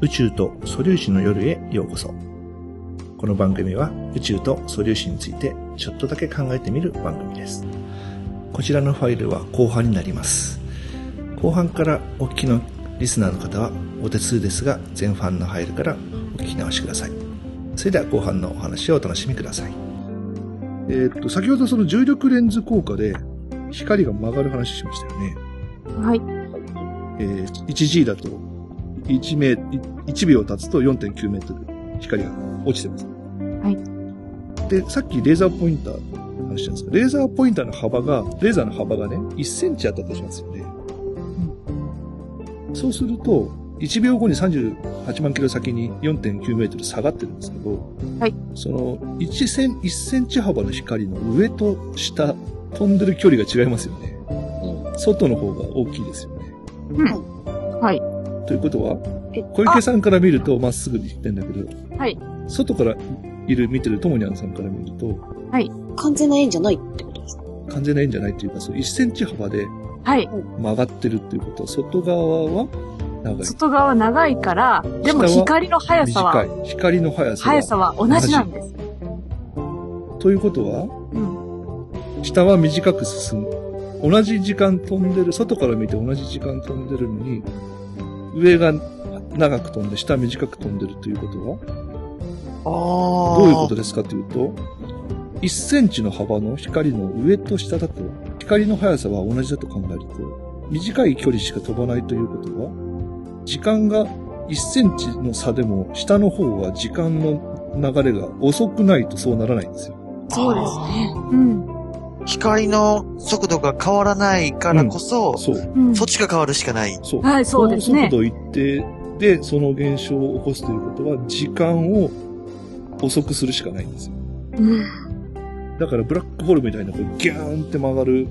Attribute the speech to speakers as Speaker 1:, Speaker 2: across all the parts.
Speaker 1: 宇宙と素粒子の夜へようこそ。この番組は宇宙と素粒子についてちょっとだけ考えてみる番組です。こちらのファイルは後半になります。後半からお聞きのリスナーの方はお手数ですが前半のファイルからお聞き直しください。それでは後半のお話をお楽しみください。えーっと、先ほどその重力レンズ効果で光が曲がる話しましたよね。
Speaker 2: はい。
Speaker 1: えー 1G だと1メ1秒経つと4.9メートル光が落ちてます。
Speaker 2: はい。
Speaker 1: で、さっきレーザーポインターの話したんですが、レーザーポインターの幅が、レーザーの幅がね、1センチあったとしますよね。そうすると、1秒後に38万キロ先に4.9メートル下がってるんですけど、
Speaker 2: はい。
Speaker 1: その1セン、1センチ幅の光の上と下、飛んでる距離が違いますよね。外の方が大きいですよね。
Speaker 2: うん。はい。
Speaker 1: ということは、
Speaker 2: え
Speaker 1: 小池さんから見るとまっすぐに行ってんだけど、
Speaker 2: はい。
Speaker 1: 外からいる、見てるともにゃんさんから見ると、
Speaker 3: 完全な円じゃないってことですか
Speaker 1: 完全な円じゃないっていうか、その1センチ幅で
Speaker 2: はい。
Speaker 1: 曲がってるっていうことは、外側は長い。
Speaker 2: 外側長いから、でも光の速さは、
Speaker 1: 短い。光の速さは。
Speaker 2: 速さは同じなんです。
Speaker 1: ということは、
Speaker 2: うん。
Speaker 1: 下は短く進む。同じ時間飛んでる、外から見て同じ時間飛んでるのに、上が長く飛んで、下短く飛んでるということは、
Speaker 3: ああ。
Speaker 1: どういうことですかというと、1センチの幅の光の上と下だと、光の速さは同じだと考えると、短い距離しか飛ばないということは、時間が1センチの差でも、下の方は時間の流れが遅くないとそうならないんですよ。
Speaker 2: そうですね。うん。
Speaker 4: 光の速度が変わらないからこそ、
Speaker 1: そう。
Speaker 2: うん。
Speaker 4: そっちが変わるしかない。
Speaker 1: そう。
Speaker 2: はい、そうですね
Speaker 1: 高。速度一定でその現象を起こすということは、時間を遅くするしかないんですよ。
Speaker 2: うん。
Speaker 1: だからブラックホールみたいな、こうギューンって曲がる、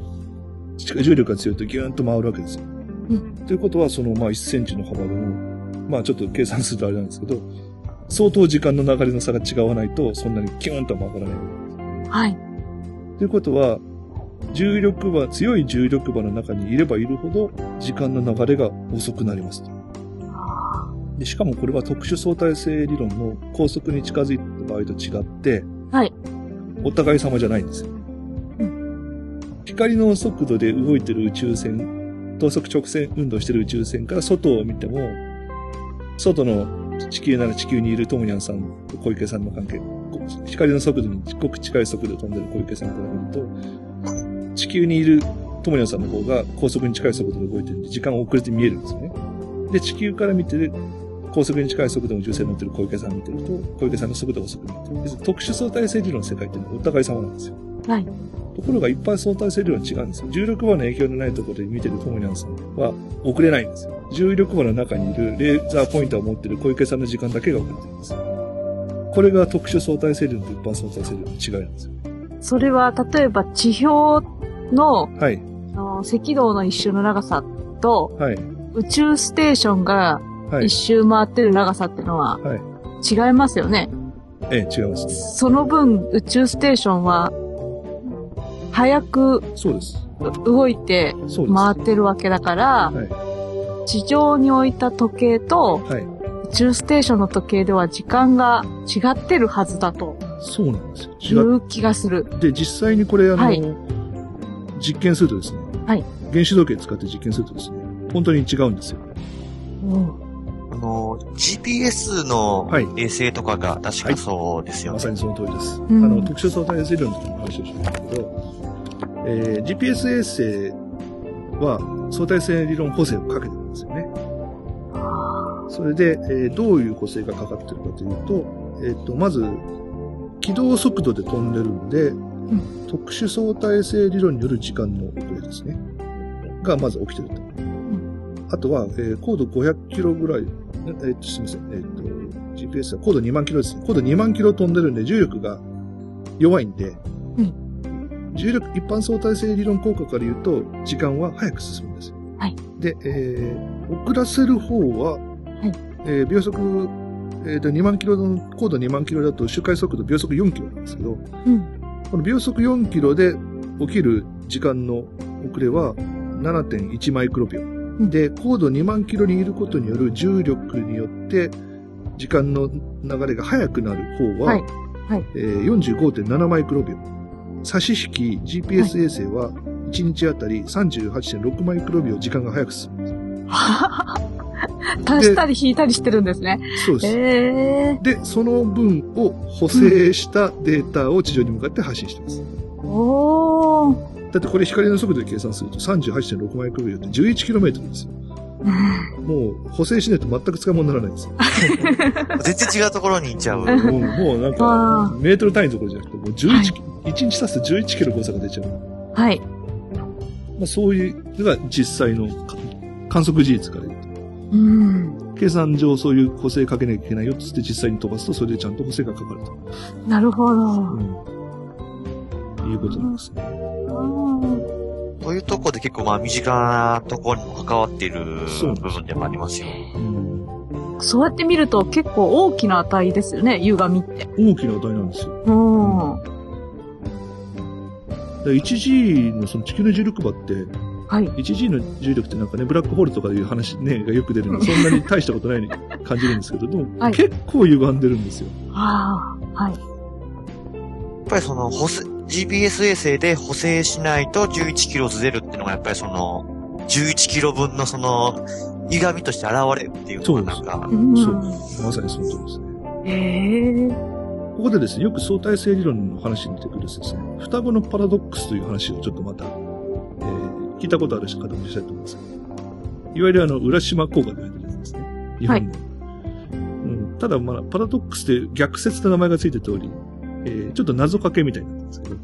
Speaker 1: 重力が強いとギューンと回るわけですよ。
Speaker 2: うん
Speaker 1: ということは、その、まあ、1センチの幅でも、まあ、ちょっと計算するとあれなんですけど、相当時間の流れの差が違わないと、そんなにキューンとは曲がらない。
Speaker 2: はい。
Speaker 1: ということは、重力場、強い重力場の中にいればいるほど、時間の流れが遅くなりますと。でしかもこれは特殊相対性理論の高速に近づいた場合と違って、
Speaker 2: はい。
Speaker 1: お互い様じゃないんですよ。光の速度で動いてる宇宙船、等速直線運動してる宇宙船から外を見ても、外の地球なら地球にいるトムニャンさんと小池さんの関係、こ光の速度にごく近い速度で飛んでる小池さんから見ると、地球にいるトムニャンさんの方が高速に近い速度で動いてるんで、時間が遅れて見えるんですよね。で、地球から見てる高速に近い速度の宇宙船に乗ってる小池さんを見てると、小池さんの速度が遅く見えてる。で特殊相対性理論の世界っていうのはお互い様なんですよ。
Speaker 2: はい。
Speaker 1: ところが一般相対性理論は違うんですよ。重力場の影響のないところで見てるトモニャンさんは遅れないんですよ。重力場の中にいるレーザーポインターを持ってる小池さんの時間だけが遅れてるんですよ。これが特殊相対性理論と一般相対性理論の違いなんですよ。
Speaker 2: それは、例えば地表の
Speaker 1: はい。
Speaker 2: あの赤道の一周の長さと、
Speaker 1: はい。
Speaker 2: 宇宙ステーションが
Speaker 1: はい
Speaker 2: 一。周回ってる長さってのは
Speaker 1: はい。
Speaker 2: 違いますよね。
Speaker 1: ええ、違いますね。
Speaker 2: その分、宇宙ステーションは、早く
Speaker 1: そうです。
Speaker 2: 動いて。回ってるわけだから、
Speaker 1: は
Speaker 2: 地上に置いた時計と
Speaker 1: い。はい。
Speaker 2: 宇宙ステーションの時計では時間が違ってるはずだと
Speaker 1: そうなんです
Speaker 2: い
Speaker 1: よ。違
Speaker 2: う気がする。
Speaker 1: で、実際にこれ、あの、
Speaker 2: はい
Speaker 1: 実験するとですね。
Speaker 2: はい。
Speaker 1: 原子時計使って実験するとですね、本当に違うんですよ。
Speaker 4: あの、GPS の
Speaker 1: はい
Speaker 4: 衛星とかが確かそうですよね。
Speaker 1: まさにその通りです。
Speaker 2: うん
Speaker 1: あの、特殊相対性理論の時の話をしましたけど、えー GPS 衛星は相対性理論補正をかけてる。それで、えーどういう補正がかかってるかというと、えっ、と、まず、軌道速度で飛んでるんで、特殊相対性理論による時間の遅れですね。がまず起きてると。あとは、えー高度500キロぐらい、えーとすみません、えっ、と、GPS は高度2万キロですね。高度2万キロ飛んでるんで、重力が弱いんで、重力、一般相対性理論効果から言うと、時間は早く進むんですよ。
Speaker 2: はい
Speaker 1: で、えー遅らせる方は、えー秒速、えーと、2万キロの、高度2万キロだと周回速度秒速4キロなんですけど、
Speaker 2: うん。
Speaker 1: この秒速4キロで起きる時間の遅れは7.1マイクロ秒。
Speaker 2: うん
Speaker 1: で、高度2万キロにいることによる重力によって、時間の流れが速くなる方は、
Speaker 2: はいはい
Speaker 1: えー45.7マイクロ秒。差し引き GPS 衛星は1日あたり38.6マイクロ秒時間が速く進むんです。
Speaker 2: 足したり引いたりしてるんですね。
Speaker 1: そうです。
Speaker 2: ええ
Speaker 1: で、その分を補正したデータを地上に向かって発信してます。
Speaker 2: おー。
Speaker 1: だってこれ光の速度で計算すると38.6マイクロ秒って 11km ですよ。もう補正しないと全く使い物にならないんですよ。
Speaker 4: 全然違うところに行っちゃう。
Speaker 1: もうもうなん
Speaker 2: あ
Speaker 1: か、メートル単位のところじゃなくて、もう11、
Speaker 2: はい
Speaker 1: 1日経つと11キロ誤差が出ちゃう。
Speaker 2: はい。
Speaker 1: まあそういうのが実際のか観測事実から言うと。
Speaker 2: うん。
Speaker 1: 計算上そういう補正かけなきゃいけないよっつって実際に飛ばすとそれでちゃんと補正がかかると。
Speaker 2: なるほど。
Speaker 1: うん。いうことなんですね。
Speaker 4: そういうとこで結構まあ身近なところにも関わっている部分でもありますよ。
Speaker 1: うん。
Speaker 2: そうやって見ると結構大きな値ですよね、歪みって。
Speaker 1: 大きな値なんですよ。
Speaker 2: うん。
Speaker 1: だ 1G のその地球の重力場って、
Speaker 2: はい。
Speaker 1: 1G の重力ってなんかね、ブラックホールとかいう話ね、がよく出るので、そんなに大したことないように感じるんですけど、でも、
Speaker 2: はい
Speaker 1: 結構歪んでるんですよ。
Speaker 2: ああ、はい。
Speaker 4: やっぱりその補正、GPS 衛星で補正しないと11キロずれるっていうのがやっぱりその、11キロ分のその、歪みとして現れるっていうのがなんか、
Speaker 2: うん
Speaker 1: そうまさにその通りですね。
Speaker 2: へえ。
Speaker 1: ここでですね、よく相対性理論の話に出てくるですね、双子のパラドックスという話をちょっとまた、えー聞いたことある方もいらっしゃると思うんですけど、いわゆるあの、浦島効果と言われてるやつですね。日本の。うん、ただ、まあ、パラドックスって逆説って名前がついてる通り、えーちょっと謎かけみたいになってるんですけど、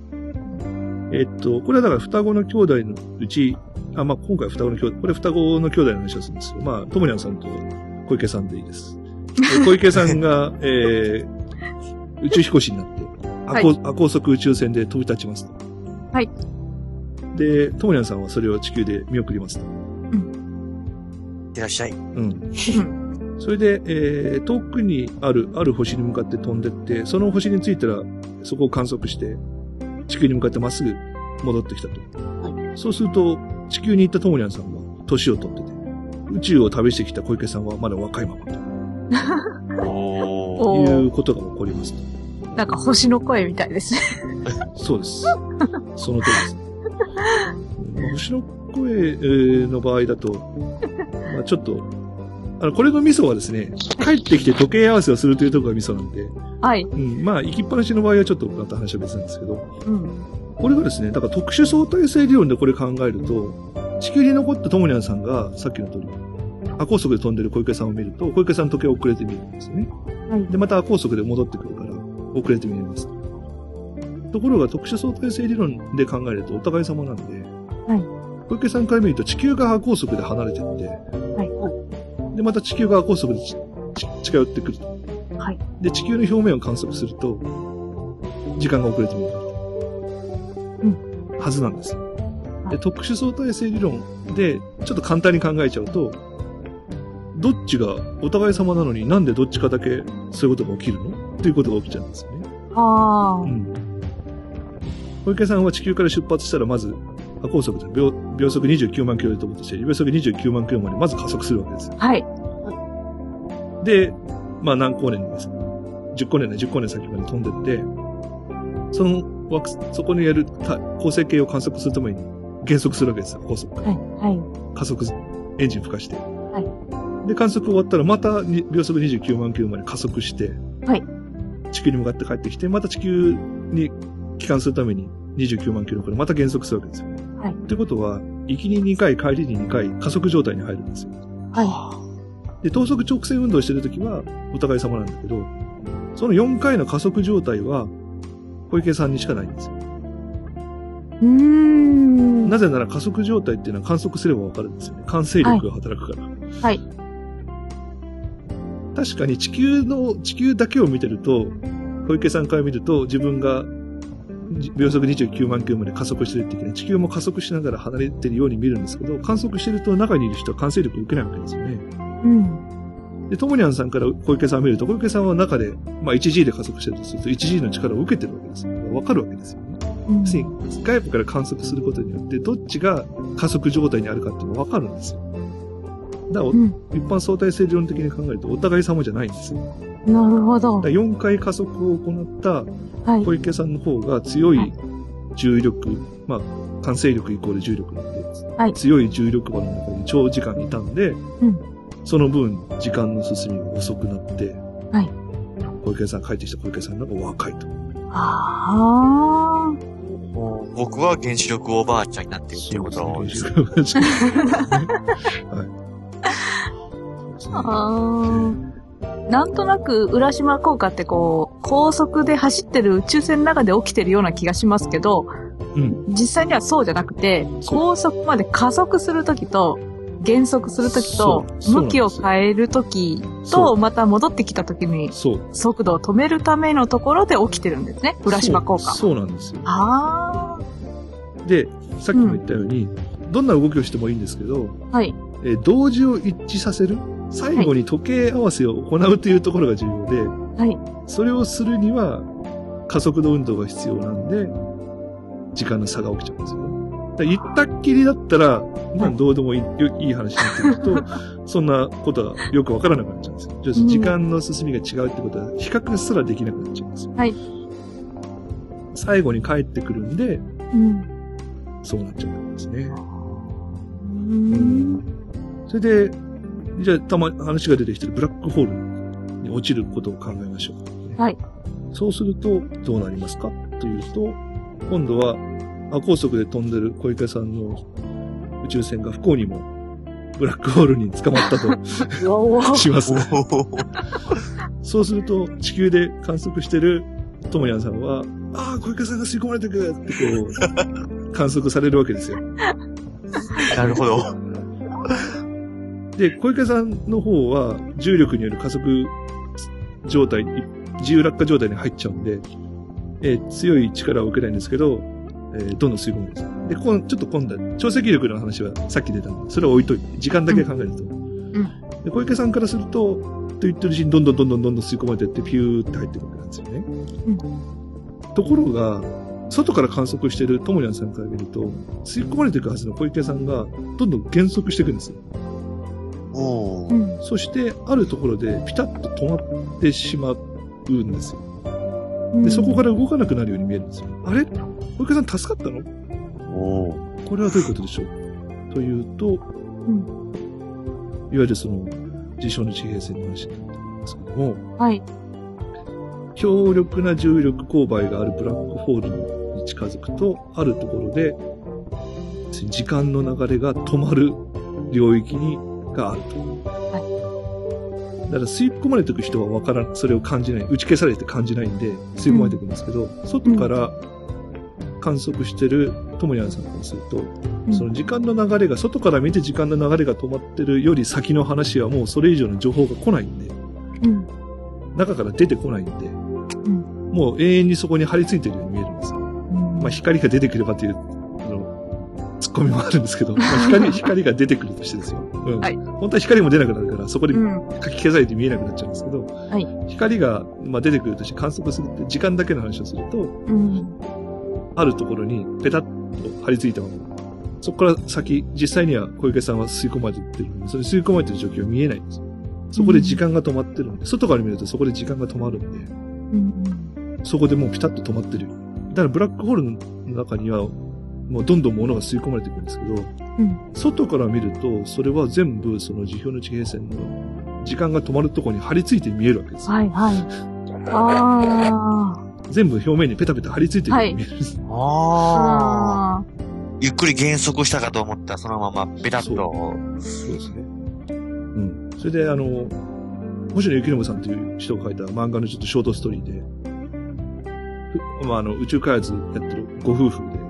Speaker 1: えーっと、これはだから双子の兄弟のうち、あ、まあ、今回双子の兄弟、これ双子の兄弟の話をするんですよ。まあ、ともにゃんさんと小池さんでいいです。え ー小池さんが、えー宇宙飛行士になって、亜
Speaker 2: はい
Speaker 1: 高,、亜高速宇宙船で飛び立ちますと。
Speaker 2: はい。
Speaker 1: で、ともにゃんさんはそれを地球で見送りますと。
Speaker 4: いってらっしゃい。
Speaker 1: うん。それで、えー遠くにある、ある星に向かって飛んでって、その星に着いたら、そこを観測して、地球に向かってまっすぐ戻ってきたと。そうすると、地球に行ったともにゃんさんは、年を取ってて、宇宙を旅してきた小池さんはまだ若いままということが起こりますと。
Speaker 2: なんか星の声みたいですね。
Speaker 1: そうです。その通りです。まあ星の声えーの場合だと、まあちょっと、あの、これのミソはですね、帰ってきて時計合わせをするというところがミソなんで、
Speaker 2: はい。
Speaker 1: うん、まあ、行きっぱなしの場合はちょっとまた話は別なんですけど、
Speaker 2: うん。
Speaker 1: これがですね、だから特殊相対性理論でこれ考えると、地球に残ったトモニャンさんが、さっきの通り、亜高速で飛んでる小池さんを見ると、小池さんの時計遅れて見るんですよね。
Speaker 2: はい。
Speaker 1: で、また亜高速で戻ってくるから、遅れて見えます。ところが特殊相対性理論で考えるとお互い様なんで、
Speaker 2: はい
Speaker 1: 小池さんから見ると地球が亜高速で離れてって、
Speaker 2: はい。
Speaker 1: で、また地球が亜高速で近寄ってくると。
Speaker 2: はい。
Speaker 1: で、地球の表面を観測すると、時間が遅れて見える。うん。はずなんですよ。で、特殊相対性理論で、ちょっと簡単に考えちゃうと、どっちがお互い様なのになんでどっちかだけそういうことが起きるの？っていうことが起きちゃうんですよね。
Speaker 2: あ
Speaker 1: うん。小池さんは地球から出発したらまず、亜高速で秒秒速29万キロで飛ぶとして、秒速29万キロまでまず加速するわけです。
Speaker 2: はい。
Speaker 1: で、まあ何光年です。10光年ね、10光年先まで飛んでって、その惑星そこにやるた恒星系を観測するために減速するわけですよ、高速から。
Speaker 2: はい。はい。
Speaker 1: 加速、エンジン吹かして。で、観測終わったらまたに秒速29万キロまで加速して、
Speaker 2: はい
Speaker 1: 地球に向かって帰ってきて、また地球に帰還するために29万キロからまた減速するわけですよ。
Speaker 2: はい
Speaker 1: ってことは、行きに2回、帰りに2回、加速状態に入るんですよ。
Speaker 2: は
Speaker 1: で、等速直線運動してるときは、お互い様なんだけど、その4回の加速状態は、小池さんにしかないんですよ。
Speaker 2: い。うーん。
Speaker 1: なぜなら加速状態っていうのは観測すればわかるんですよね。慣性力が働くから。
Speaker 2: はい。
Speaker 1: 確かに地球の、地球だけを見てると、小池さんから見ると自分がじ秒速29万キロまで加速してるっていうね、地球も加速しながら離れてるように見るんですけど、観測してると中にいる人は慣性力を受けないわけですよね。
Speaker 2: うん。
Speaker 1: で、ともにゃんさんから小池さんを見ると、小池さんは中で、まあ 1G で加速してるとすると 1G の力を受けてるわけですよ。わかるわけですよね。
Speaker 2: うん
Speaker 1: 外部から観測することによって、どっちが加速状態にあるかっていうのがわかるんですよ。だから、
Speaker 2: うん。
Speaker 1: 一般相対性理論的に考えるとお互い様じゃないんですよ。
Speaker 2: なるほど
Speaker 1: だ。から4回加速を行った
Speaker 2: はい。
Speaker 1: 小池さんの方が強
Speaker 2: はいい
Speaker 1: 重力、まあ、完成力イコール重力なんで、
Speaker 2: はい
Speaker 1: 強い重力場の中に長時間いたんで、
Speaker 2: ん
Speaker 1: その分時間の進みが遅くなって、
Speaker 2: はい
Speaker 1: 小池さん、帰ってきた小池さんの方が若いと。
Speaker 2: あ
Speaker 4: もう僕は原子力おばあちゃんになってるっていうことです。
Speaker 1: はい。
Speaker 2: あ。ああ。なんとなく、浦島効果ってこう、高速で走ってる宇宙船の中で起きてるような気がしますけど、
Speaker 1: うん。
Speaker 2: 実際にはそうじゃなくて、高速まで加速するときと、減速するときと向きを変えるときと、また戻ってきたときに。速度を止めるためのところで起きてるんですね。浦島効果。
Speaker 1: そうなんですよ。
Speaker 2: あ
Speaker 1: で、さっきも言ったように、どんな動きをしてもいいんですけど、
Speaker 2: あ。はい。
Speaker 1: えー同時を一致させる最後に時計合わせを行うというところが重要で、
Speaker 2: はい。
Speaker 1: それをするには加速度運動が必要なんで、時間の差が起きちゃうんですよね。だから行ったっきりだったら、まあどうでもいいいい話になってくると、そんなことはよくわからなくなっちゃうんですよ。時間の進みが違うってことは、比較すらできなくなっちゃうんですよ。
Speaker 2: はい。
Speaker 1: 最後に帰ってくるんで、
Speaker 2: うん。
Speaker 1: そうなっちゃうんですね。
Speaker 2: うん。
Speaker 1: それで、じゃあ、たま、話が出てきてるブラックホールに落ちることを考えましょう、
Speaker 2: はい。
Speaker 1: そうすると、どうなりますか？というと、今度は、亜高速で飛んでる小池さんの宇宙船が不幸にも、ブラックホールに捕まったと します。
Speaker 4: おー
Speaker 1: そうすると、地球で観測してるともやんさんは、ああ、小池さんが吸い込まれてくってこう、観測されるわけですよ。
Speaker 4: なるほど。
Speaker 1: で、小池さんの方は重力による加速状態、自由落下状態に入っちゃうんで、えー強い力を受けないんですけど、えーどんどん吸い込むんです。で、こんちょっと今度は潮汐力の話はさっき出たんで、それは置いといて、時間だけ考えると。で小池さんからすると、と言ってるうちにどんどんどんどんどんどん吸い込まれていって、ピューって入ってくるわけなんですよね。ところが、外から観測してるともやんさんから見ると、吸い込まれていくはずの小池さんが、どんどん減速していくんですよ。
Speaker 2: うん。
Speaker 1: そして、あるところでピタッと止まってしまうんですよ。
Speaker 2: うん
Speaker 1: で、そこから動かなくなるように見えるんですよ。あれ？小池さん助かったの？これはどういうことでしょう？というと、
Speaker 2: ん
Speaker 1: いわゆるその、事象の地平線の話になってんですけども、
Speaker 2: はい。
Speaker 1: 強力な重力勾配があるブラックホールに近づくと、あるところで、時間の流れが止まる領域に、がある。と。だから吸い込まれていく人はわからん、それを感じない、打ち消されて感じないんで、吸い込まれていくんですけど、外から観測してるともやんさんからすると、
Speaker 2: うん。
Speaker 1: その時間の流れが、外から見て時間の流れが止まってるより先の話はもうそれ以上の情報が来ないんで、
Speaker 2: うん。
Speaker 1: 中から出てこないんで、
Speaker 2: ん。
Speaker 1: もう永遠にそこに張り付いてるように見えるんですよ。まあ、光が出てくればという、ツッコミもあるんですけど、まあ、光、光が出てくるとしてですよ。うん。
Speaker 2: はい
Speaker 1: 本当は光も出なくなるから、そこで
Speaker 2: うん。
Speaker 1: 書き消されて見えなくなっちゃうんですけど、
Speaker 2: はい。
Speaker 1: 光が、まあ、出てくるとして観測するって時間だけの話をすると、
Speaker 2: うん。
Speaker 1: あるところにペタッと張り付いたまま、そこから先、実際には小池さんは吸い込まれてるので、それ吸い込まれてる状況は見えないんですよ。そこで時間が止まってるんで、外から見るとそこで時間が止まるんで、
Speaker 2: うん。
Speaker 1: そこでもうピタッと止まってるよ。だからブラックホールの中には、もうどんどん物が吸い込まれていくんですけど、
Speaker 2: うん
Speaker 1: 外から見ると、それは全部その地表の地平線の時間が止まるところに張り付いて見えるわけですよ。
Speaker 2: はい、はい。あ
Speaker 1: 全部表面にペタペタ張り付いてるように見えるんです。
Speaker 2: あ。
Speaker 4: ああ。
Speaker 2: あ
Speaker 4: ゆっくり減速したかと思ったらそのままペタッと。
Speaker 1: そうですね。うん。それで、あの、星野幸信さんという人が書いた漫画のちょっとショートストーリーで、ふまあ、あの、宇宙開発やってるご夫婦で、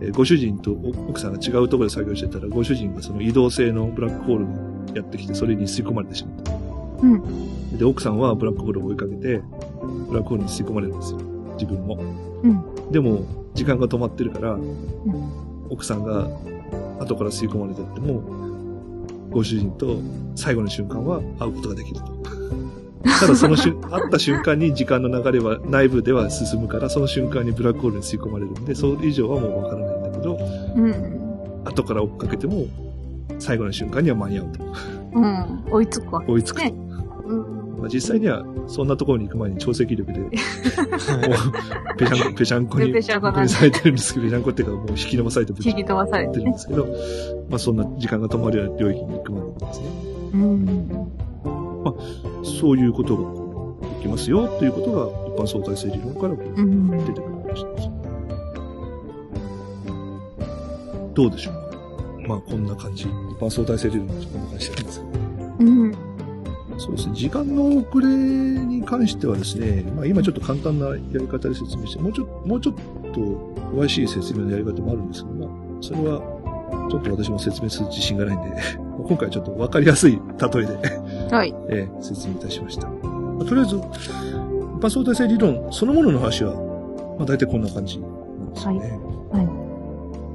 Speaker 1: えーご主人と奥さんが違うところで作業してたら、ご主人がその移動性のブラックホールがやってきて、それに吸い込まれてしまった。
Speaker 2: うん。
Speaker 1: で、奥さんはブラックホールを追いかけて、ブラックホールに吸い込まれるんですよ。自分も。
Speaker 2: うん。
Speaker 1: でも、時間が止まってるから、奥さんが後から吸い込まれてっても、ご主人と最後の瞬間は会うことができると。ただその瞬、会った瞬間に時間の流れは内部では進むから、その瞬間にブラックホールに吸い込まれるんで、それ以上はもうわからないんだけど、
Speaker 2: うん。
Speaker 1: 後から追っかけても、最後の瞬間には間に合うと。
Speaker 2: うん。追いつくわけ。
Speaker 1: 追いつくと。
Speaker 2: ねうん。
Speaker 1: まあ、実際には、そんなところに行く前に超積力で、ぺしゃんこ、ぺしゃんこに、
Speaker 2: ぺしゃんこなんで
Speaker 1: されてるんですけど、ぺしゃんこっていうかもう引き伸ばされて
Speaker 2: 引き飛ばされ
Speaker 1: って。るんですけど、まあそんな時間が止まるような領域に行くまでですね。
Speaker 2: うん。
Speaker 1: そういうことができますよということが一般相対性理論から。出てくる話なんですよ。どうでしょうかまあこんな感じ。一般相対性理論はこんな感じなんですけど。
Speaker 2: うん。
Speaker 1: そうですね。時間の遅れに関してはですね、まあ今ちょっと簡単なやり方で説明して、もうちょもうちょっと詳しい説明のやり方もあるんですけども、それはちょっと私も説明する自信がないんで、今回はちょっとわかりやすい例えで
Speaker 2: はい。
Speaker 1: えー説明いたしました。まあとりあえず、一般相対性理論そのものの話は、まあ大体こんな感じなんですよね。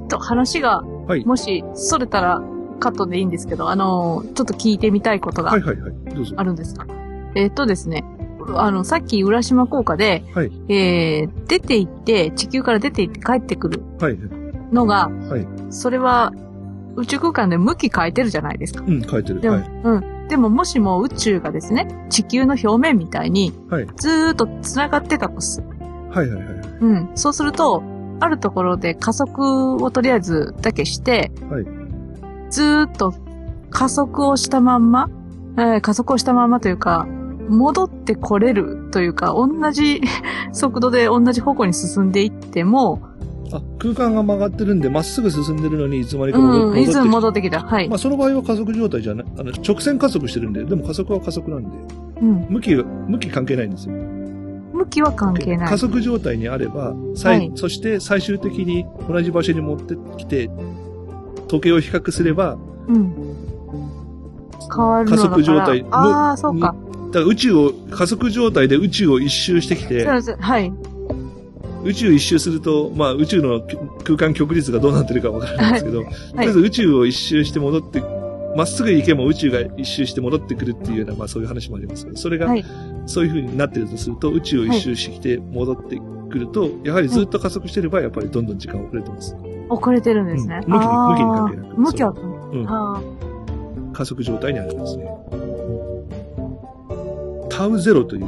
Speaker 2: と、話が、
Speaker 1: はい。
Speaker 2: もし、それたら、カットでいいんですけど、あの、ちょっと聞いてみたいことが
Speaker 1: はいはいはい。どうぞ。
Speaker 2: あるんですが。えーっとですね、あの、さっき浦島効果で、
Speaker 1: はい。
Speaker 2: えー、出て行って、地球から出て行って帰ってくる
Speaker 1: はい。
Speaker 2: のが、
Speaker 1: はい。
Speaker 2: それは、宇宙空間で向き変えてるじゃないですか。
Speaker 1: うん、書いてる。
Speaker 2: でも、
Speaker 1: はい。
Speaker 2: うん。でももしも宇宙がですね、地球の表面みたいに、
Speaker 1: はい。
Speaker 2: ずーっと繋がってたとす。
Speaker 1: はいはいはい。
Speaker 2: うん。そうすると、あるところで加速をとりあえずだけして、
Speaker 1: はい
Speaker 2: ずーっと加速をしたまんま、えー加速をしたまんまというか、戻ってこれるというか、同じ 速度で同じ方向に進んでいっても、
Speaker 1: あ、空間が曲がってるんで、まっすぐ進んでるのに、いつまにか戻
Speaker 2: うん、いつも戻
Speaker 1: っ
Speaker 2: っててきた。はい
Speaker 1: ま。あ、その場合は加速状態じゃない、あの、直線加速してるんで、でも加速は加速なんで、
Speaker 2: うん。
Speaker 1: 向きが、向き関係ないんですよ。
Speaker 2: 向きは関係ない。
Speaker 1: 加速状態にあれば、最
Speaker 2: はい
Speaker 1: そして最終的に同じ場所に持ってきて、時計を比較すれば、
Speaker 2: うん。変わるのだから。
Speaker 1: 加速状態
Speaker 2: ああ、そうか。
Speaker 1: だから宇宙を、加速状態で宇宙を一周してきて
Speaker 2: そう、です。はい。
Speaker 1: 宇宙一周すると、まあ宇宙の空間極率がどうなってるかわからないんですけど、とりあえず宇宙を一周して戻って、まっすぐ行けば宇宙が一周して戻ってくるっていうような、まあそういう話もありますけど、それが
Speaker 2: はい。
Speaker 1: そういう風になってるとすると、宇宙を一周してきて戻ってくると、やはりずっと加速してれば、やっぱりどんどん時間遅れてます。
Speaker 2: 遅れてるんですね。
Speaker 1: うん向きに向きに関係なく
Speaker 2: 向きは、
Speaker 1: うん。
Speaker 2: あ
Speaker 1: 加速状態にありますね。タウゼロという、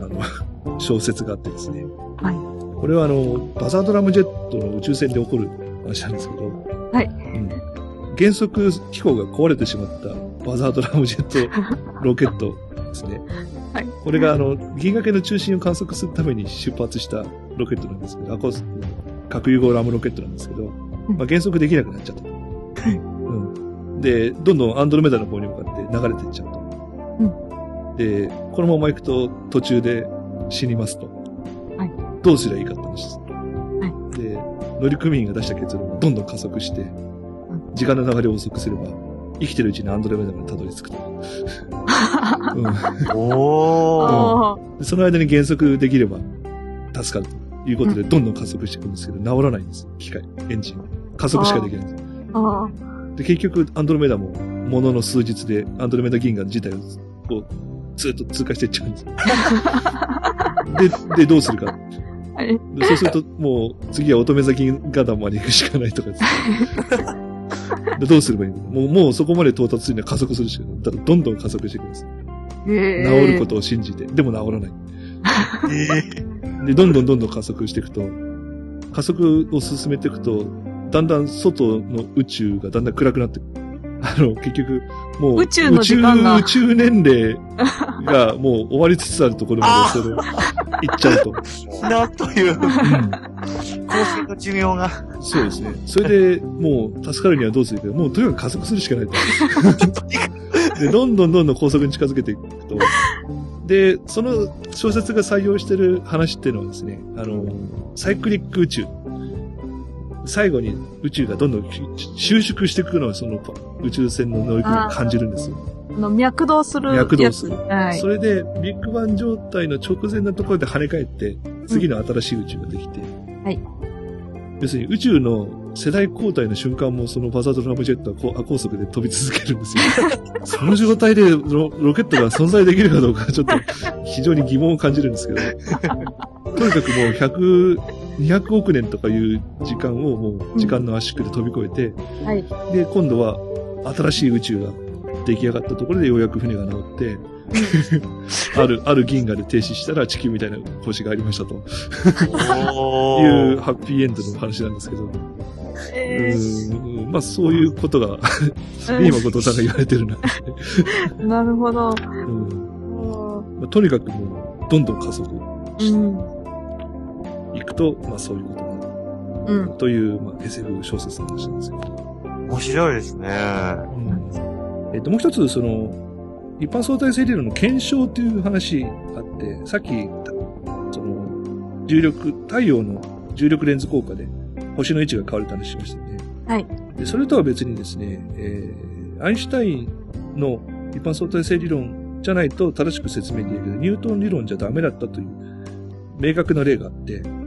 Speaker 1: あの、小説があってですね。
Speaker 2: はい
Speaker 1: これはあの、バザードラムジェットの宇宙船で起こる話なんですけど。
Speaker 2: はい
Speaker 1: うん。減速機構が壊れてしまったバザードラムジェット ロケットですね。
Speaker 2: はい
Speaker 1: これがあの、銀河系の中心を観測するために出発したロケットなんですけど、アコース、核融合ラムロケットなんですけど、
Speaker 2: うん
Speaker 1: まあ、減速できなくなっちゃったと。うん。で、どんどんアンドロメダの方に向かって流れていっちゃうと。で、このまま行くと途中で死にますと。
Speaker 2: はい
Speaker 1: どうすりゃいいかって話です。で、乗組員が出した結論はどんどん加速して、時間の流れを遅くすれば、生きてるうちにアンドロメダまでたどり着くと。うん
Speaker 4: おー。
Speaker 1: その間に減速できれば助かるということで、どんどん加速していくんですけど、治らないんです。機械、エンジン。加速しかできないんです。で、結局、アンドロメダも、ものの数日で、アンドロメダ銀河自体を、こう、ずっと通過していっちゃうんですよ。で、で、どうするか。そうすると、もう、次は乙女座銀河団まで行くしかないとか ですねでどうすればいいの？もう、もうそこまで到達するには加速するしかない。だから、どんどん加速していくんです。
Speaker 2: え
Speaker 1: 治ることを信じて。でも治らない。で、どんどんどんどん加速していくと、加速を進めていくと、だんだん外の宇宙がだんだん暗くなってくる。あの、結局、もう、
Speaker 2: 宇宙の時間が
Speaker 1: 宇宙宇宙年齢が もう終わりつつあるところまで、それ、行っちゃうと。
Speaker 4: なんという、
Speaker 1: うん
Speaker 4: 光線の寿命が。
Speaker 1: そうですね。それで、もう、助かるにはどうするか。もう、とにかく加速するしかないと。で、どんどんどんどん高速に近づけていくと。で、その小説が採用してる話っていうのはですね、あの、サイクリック宇宙。最後に宇宙がどんどん収縮していくのはその宇宙船の乗り組みに感じるんですよ。
Speaker 2: あの、脈動するやつ。
Speaker 1: 脈動する
Speaker 2: はい
Speaker 1: そ。れで、ビッグバン状態の直前のところで跳ね返って、次の新しい宇宙ができて、
Speaker 2: はい。
Speaker 1: 要するに宇宙の世代交代の瞬間もそのバザードラムジェットはこう亜高速で飛び続けるんですよ。その状態でロロケットが存在できるかどうかちょっと非常に疑問を感じるんですけど、とにかくもう100、200億年とかいう時間をもう時間の圧縮で飛び越えて、
Speaker 2: はい。
Speaker 1: で、今度は新しい宇宙が出来上がったところでようやく船が治って、ある、ある銀河で停止したら地球みたいな星がありましたと。
Speaker 4: お
Speaker 1: いう
Speaker 4: ー。
Speaker 1: ハッピーエンドの話なんですけど、
Speaker 2: え
Speaker 1: うん。まあそういうことが、
Speaker 2: ー
Speaker 1: 今後藤さんが言われてるな、
Speaker 2: なるほど。
Speaker 1: うん。
Speaker 2: う
Speaker 1: まあとにかくもう、どんどん加速して。
Speaker 2: ん。
Speaker 1: いくと、まあそういうことになる。
Speaker 2: うん。
Speaker 1: という、まあ SF 小説の話なんですよ。
Speaker 4: 面白いですね。
Speaker 1: えっと、もう一つ、その、一般相対性理論の検証という話あって、さっき、その、重力、太陽の重力レンズ効果で星の位置が変わるって話しましたよね。
Speaker 2: はい。
Speaker 1: で、それとは別にですね、えー、アインシュタインの一般相対性理論じゃないと正しく説明できるけど、ニュートン理論じゃダメだったという明確な例があって、
Speaker 2: はい。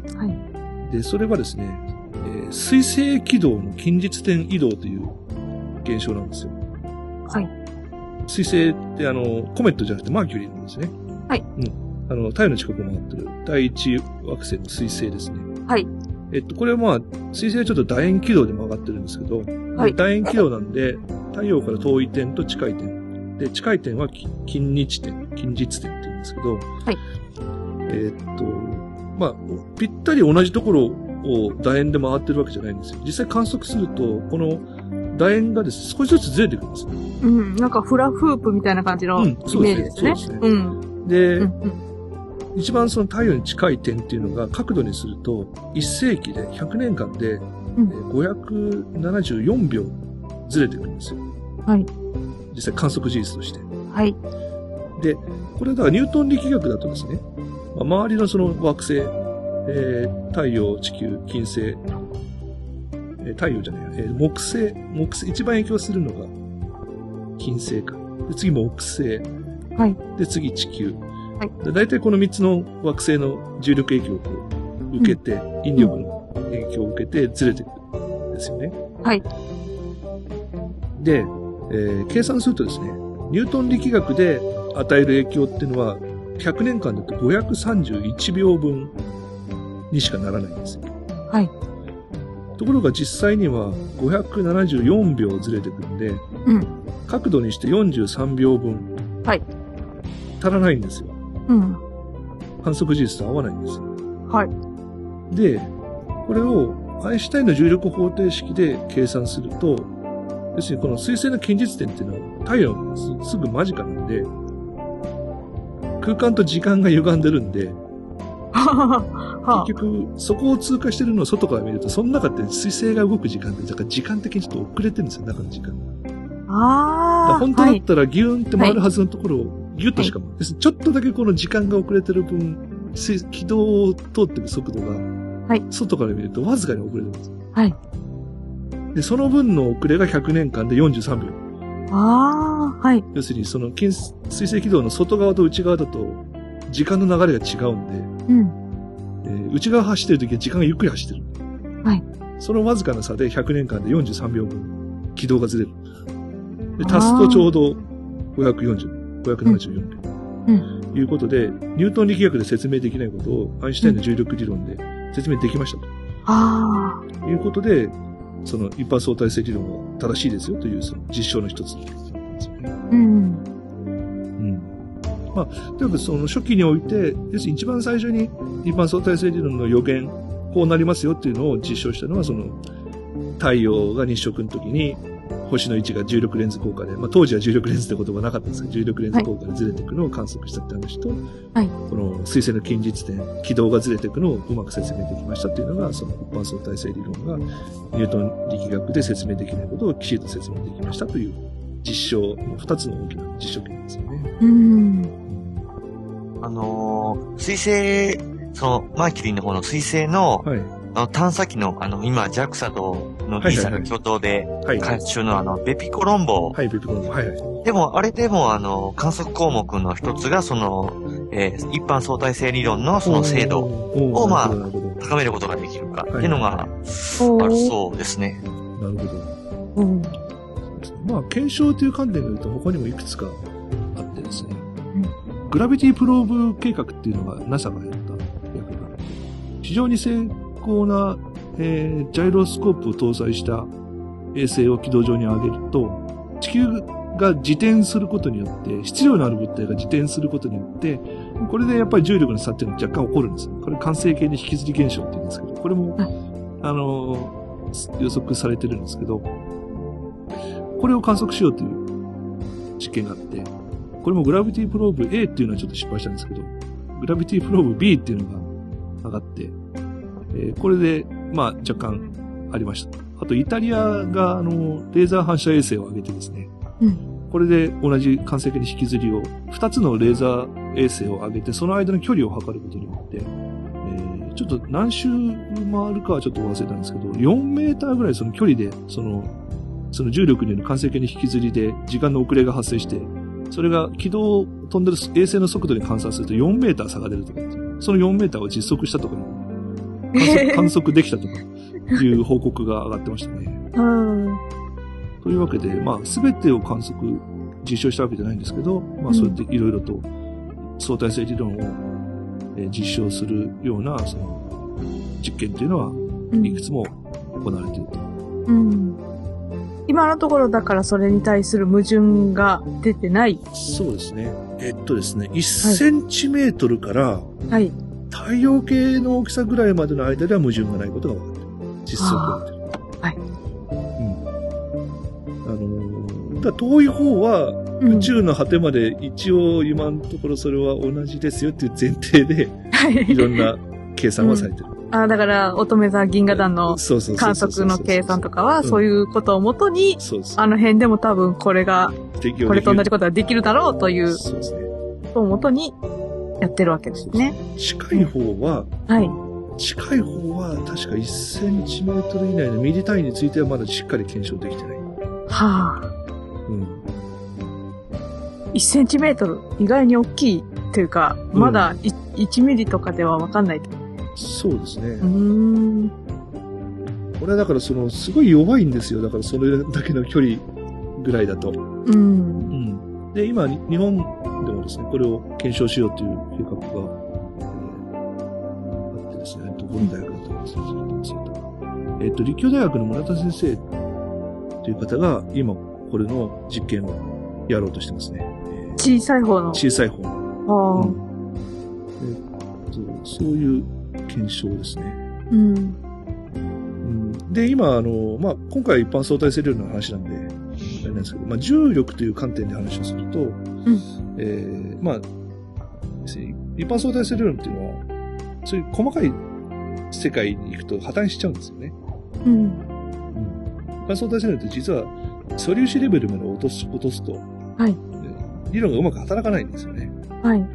Speaker 1: で、それはですね、えー水星軌道の近日点移動という現象なんですよ。
Speaker 2: はい。
Speaker 1: 水星ってあの、コメットじゃなくてマーキュリーなんですね。
Speaker 2: はい。
Speaker 1: うん。あの、太陽の近くを回ってる第一惑星の水星ですね。
Speaker 2: はい。
Speaker 1: えっと、これはまあ、水星はちょっと楕円軌道で曲がってるんですけど、
Speaker 2: はい
Speaker 1: 楕円軌道なんで、太陽から遠い点と近い点。で、近い点はき近日点、近日点って言うんですけど、
Speaker 2: はい。
Speaker 1: えっと、まあ、ぴったり同じところを楕円で回ってるわけじゃないんですよ。実際観測すると、この楕円がですね、少しずつずれてくるんですよ。
Speaker 2: うん。なんかフラフープみたいな感じのイ
Speaker 1: うん
Speaker 2: メージですね。
Speaker 1: そうですね
Speaker 2: うん。
Speaker 1: で、
Speaker 2: うん。うん。
Speaker 1: 一番その太陽に近い点っていうのが角度にすると、1世紀で100年間で
Speaker 2: うん
Speaker 1: えー574秒ずれてくるんですよ。
Speaker 2: はい。
Speaker 1: 実際観測事実として。
Speaker 2: はい。
Speaker 1: で、これだからニュートン力学だとですね、まあ周りのその惑星、えー太陽、地球、金星、えー太陽じゃないや、えー木星、木星、一番影響するのが金星か。で次木星。
Speaker 2: はい。
Speaker 1: で、次地球。
Speaker 2: はい
Speaker 1: で大体この3つの惑星の重力影響を受けて、引力の影響を受けてずれてくるんですよね。
Speaker 2: はい。
Speaker 1: で、えー計算するとですね、ニュートン力学で与える影響っていうのは、100年間だと531秒分にしかならないんですよ。
Speaker 2: はい。
Speaker 1: ところが実際には574秒ずれてくるんで、
Speaker 2: うん。
Speaker 1: 角度にして43秒分。
Speaker 2: はい。
Speaker 1: 足らないんですよ。
Speaker 2: うん。
Speaker 1: 観測事実と合わないんですよ。
Speaker 2: はい。
Speaker 1: で、これをアインシュタインの重力方程式で計算すると、要するにこの水星の近日点っていうのは太陽のすすぐ間近なんで、空間と時間が歪んでるんで、
Speaker 2: は
Speaker 1: 結局そこを通過してるのを外から見ると、その中って水星が動く時間って、だから時間的にちょっと遅れてるんですよ、中の時間が。
Speaker 2: あ。あ
Speaker 1: 本当だ
Speaker 2: はい。
Speaker 1: ったらギューンって回るはずのところをギュッとしかも、要するにちょっとだけこの時間が遅れてる分、水軌道を通ってる速度が、
Speaker 2: はい
Speaker 1: 外から見るとわずかに遅れるんです。
Speaker 2: はい。
Speaker 1: で、その分の遅れが100年間で43秒。
Speaker 2: ああ。はい。
Speaker 1: 要するにその近水星軌道の外側と内側だと時間の流れが違うんで、
Speaker 2: うん。
Speaker 1: えー内側走ってる時は時間がゆっくり走ってる。
Speaker 2: はい。
Speaker 1: そのわずかな差で100年間で43秒分軌道がずれる。で、足すとちょうど540、574秒。
Speaker 2: うん。
Speaker 1: いうことで、ニュートン力学で説明できないことをアインシュタインの重力理論で説明できました
Speaker 2: あ
Speaker 1: ということで、その一般相対性理論は正しいですよというその実証の一つ。
Speaker 2: うん。
Speaker 1: うん。まあ、とにかくその初期において、要するに一番最初に一般相対性理論の予言、こうなりますよっていうのを実証したのは、その太陽が日食の時に星の位置が重力レンズ効果で、まあ当時は重力レンズって言葉なかったんですけど、重力レンズ効果でずれていくのを観測したって話と、
Speaker 2: はい
Speaker 1: この水星の近日点、軌道がずれていくのをうまく説明できましたっていうのが、その一般相対性理論がニュートン力学で説明できないことをきちんと説明できましたという実証の二つの大きな実証権ですよね。
Speaker 2: うん。
Speaker 4: あのー水星、その、マーキュリーの方の水星の、
Speaker 1: はい。
Speaker 4: あの探査機の、あの、今、JAXA との
Speaker 1: はいはい
Speaker 4: NASA の共同で、
Speaker 1: はい。
Speaker 4: 開発中のあの、ベピコロンボ。
Speaker 1: はい、ペピコロンボはいはい。
Speaker 4: でも、あれでも、あの、観測項目の一つが、その、えー一般相対性理論のその精度
Speaker 1: を
Speaker 4: をまあ。高めることができるかっていうのが、あるそうですね。
Speaker 1: なるほど。
Speaker 2: うん。
Speaker 1: まあ、検証という観点で言うと他にもいくつかあってですね。グラビティプローブ計画っていうのが NASA がやった役があって、非常に精巧な、えージャイロスコープを搭載した衛星を軌道上に上げると、地球が自転することによって、質量のある物体が自転することによって、これでやっぱり重力の差っていうのは若干起こるんですよ。これ完成形に引きずり現象って言うんですけど、これも、あのー予測されてるんですけど、これを観測しようという実験があって、これもグラビティプローブ A っていうのはちょっと失敗したんですけど、グラビティプローブ B っていうのが上がって、えーこれで、まあ、若干ありました。あと、イタリアが、あの、レーザー反射衛星を上げてですね、
Speaker 2: うん
Speaker 1: これで同じ完成形に引きずりを、二つのレーザー衛星を上げて、その間の距離を測ることによって、えーちょっと何周回るかはちょっと忘れたんですけど、4メーターぐらいその距離で、その、その重力による完成形に引きずりで時間の遅れが発生して、それが軌道を飛んでる衛星の速度に換算すると4メーター差が出るとかその4メーターを実測したとか、観測 観測できたとかいう報告が上がってましたね。
Speaker 2: うん。
Speaker 1: というわけで、まあ、すべてを観測、実証したわけじゃないんですけど、まあ、そうやっていろいろと相対性理論を、えー実証するような、その、実験っていうのは、いくつも行われていると。
Speaker 2: うん。今のところだからそれに対する矛盾が出てない。
Speaker 1: そうですね。えっとですね、1センチメートルから
Speaker 2: はい。
Speaker 1: 太陽系の大きさぐらいまでの間では矛盾がないことが分かってる。実測を見てる。
Speaker 2: はい。
Speaker 1: うん。あのーだ遠い方は、
Speaker 2: うん
Speaker 1: 宇宙の果てまで一応今のところそれは同じですよっていう前提で、いろんな計算はされてる。
Speaker 2: あだから、乙女座銀河団の観測の計算とかは、
Speaker 1: うん
Speaker 2: そういうことをもとに。あの辺でも多分これが、これと同じ
Speaker 1: で
Speaker 2: ことができるだろうという
Speaker 1: そうですね。
Speaker 2: をもとにやってるわけですね。
Speaker 1: 近い方は、
Speaker 2: はい。
Speaker 1: 近い方は確か1センチメートル以内のミリ単位についてはまだしっかり検証できてない。
Speaker 2: はあ。
Speaker 1: うん。
Speaker 2: 1センチメートル、意外に大きいっていうか、
Speaker 1: うん
Speaker 2: まだい1ミリとかではわかんない。
Speaker 1: そうですね。これはだからその、すごい弱いんですよ。だからそれだけの距離ぐらいだと。
Speaker 2: うん。
Speaker 1: うん。で、今、に日本でもですね、これを検証しようという計画が、えーあってですね、どこの大学だったかですね、えっと、立教大学の村田先生という方が、今、これの実験をやろうとしてますね。えー
Speaker 2: 小さい方の。
Speaker 1: 小さい方の。
Speaker 2: ああ
Speaker 1: うんえっと、そういう検証ですね。
Speaker 2: うん。
Speaker 1: うんで、今、あの、まあ、今回一般相対性理論の話なんで、あれなんですけど、まあ、重力という観点で話をすると、えーまあ、一般相対性理論っていうのは、そういう細かい世界に行くと破綻しちゃうんですよね。
Speaker 2: うん。
Speaker 1: うん、一般相対性理論って実は素粒子レベルまで落とす、落とすと、
Speaker 2: はい
Speaker 1: えー理論がうまく働かないんですよね。
Speaker 2: はい。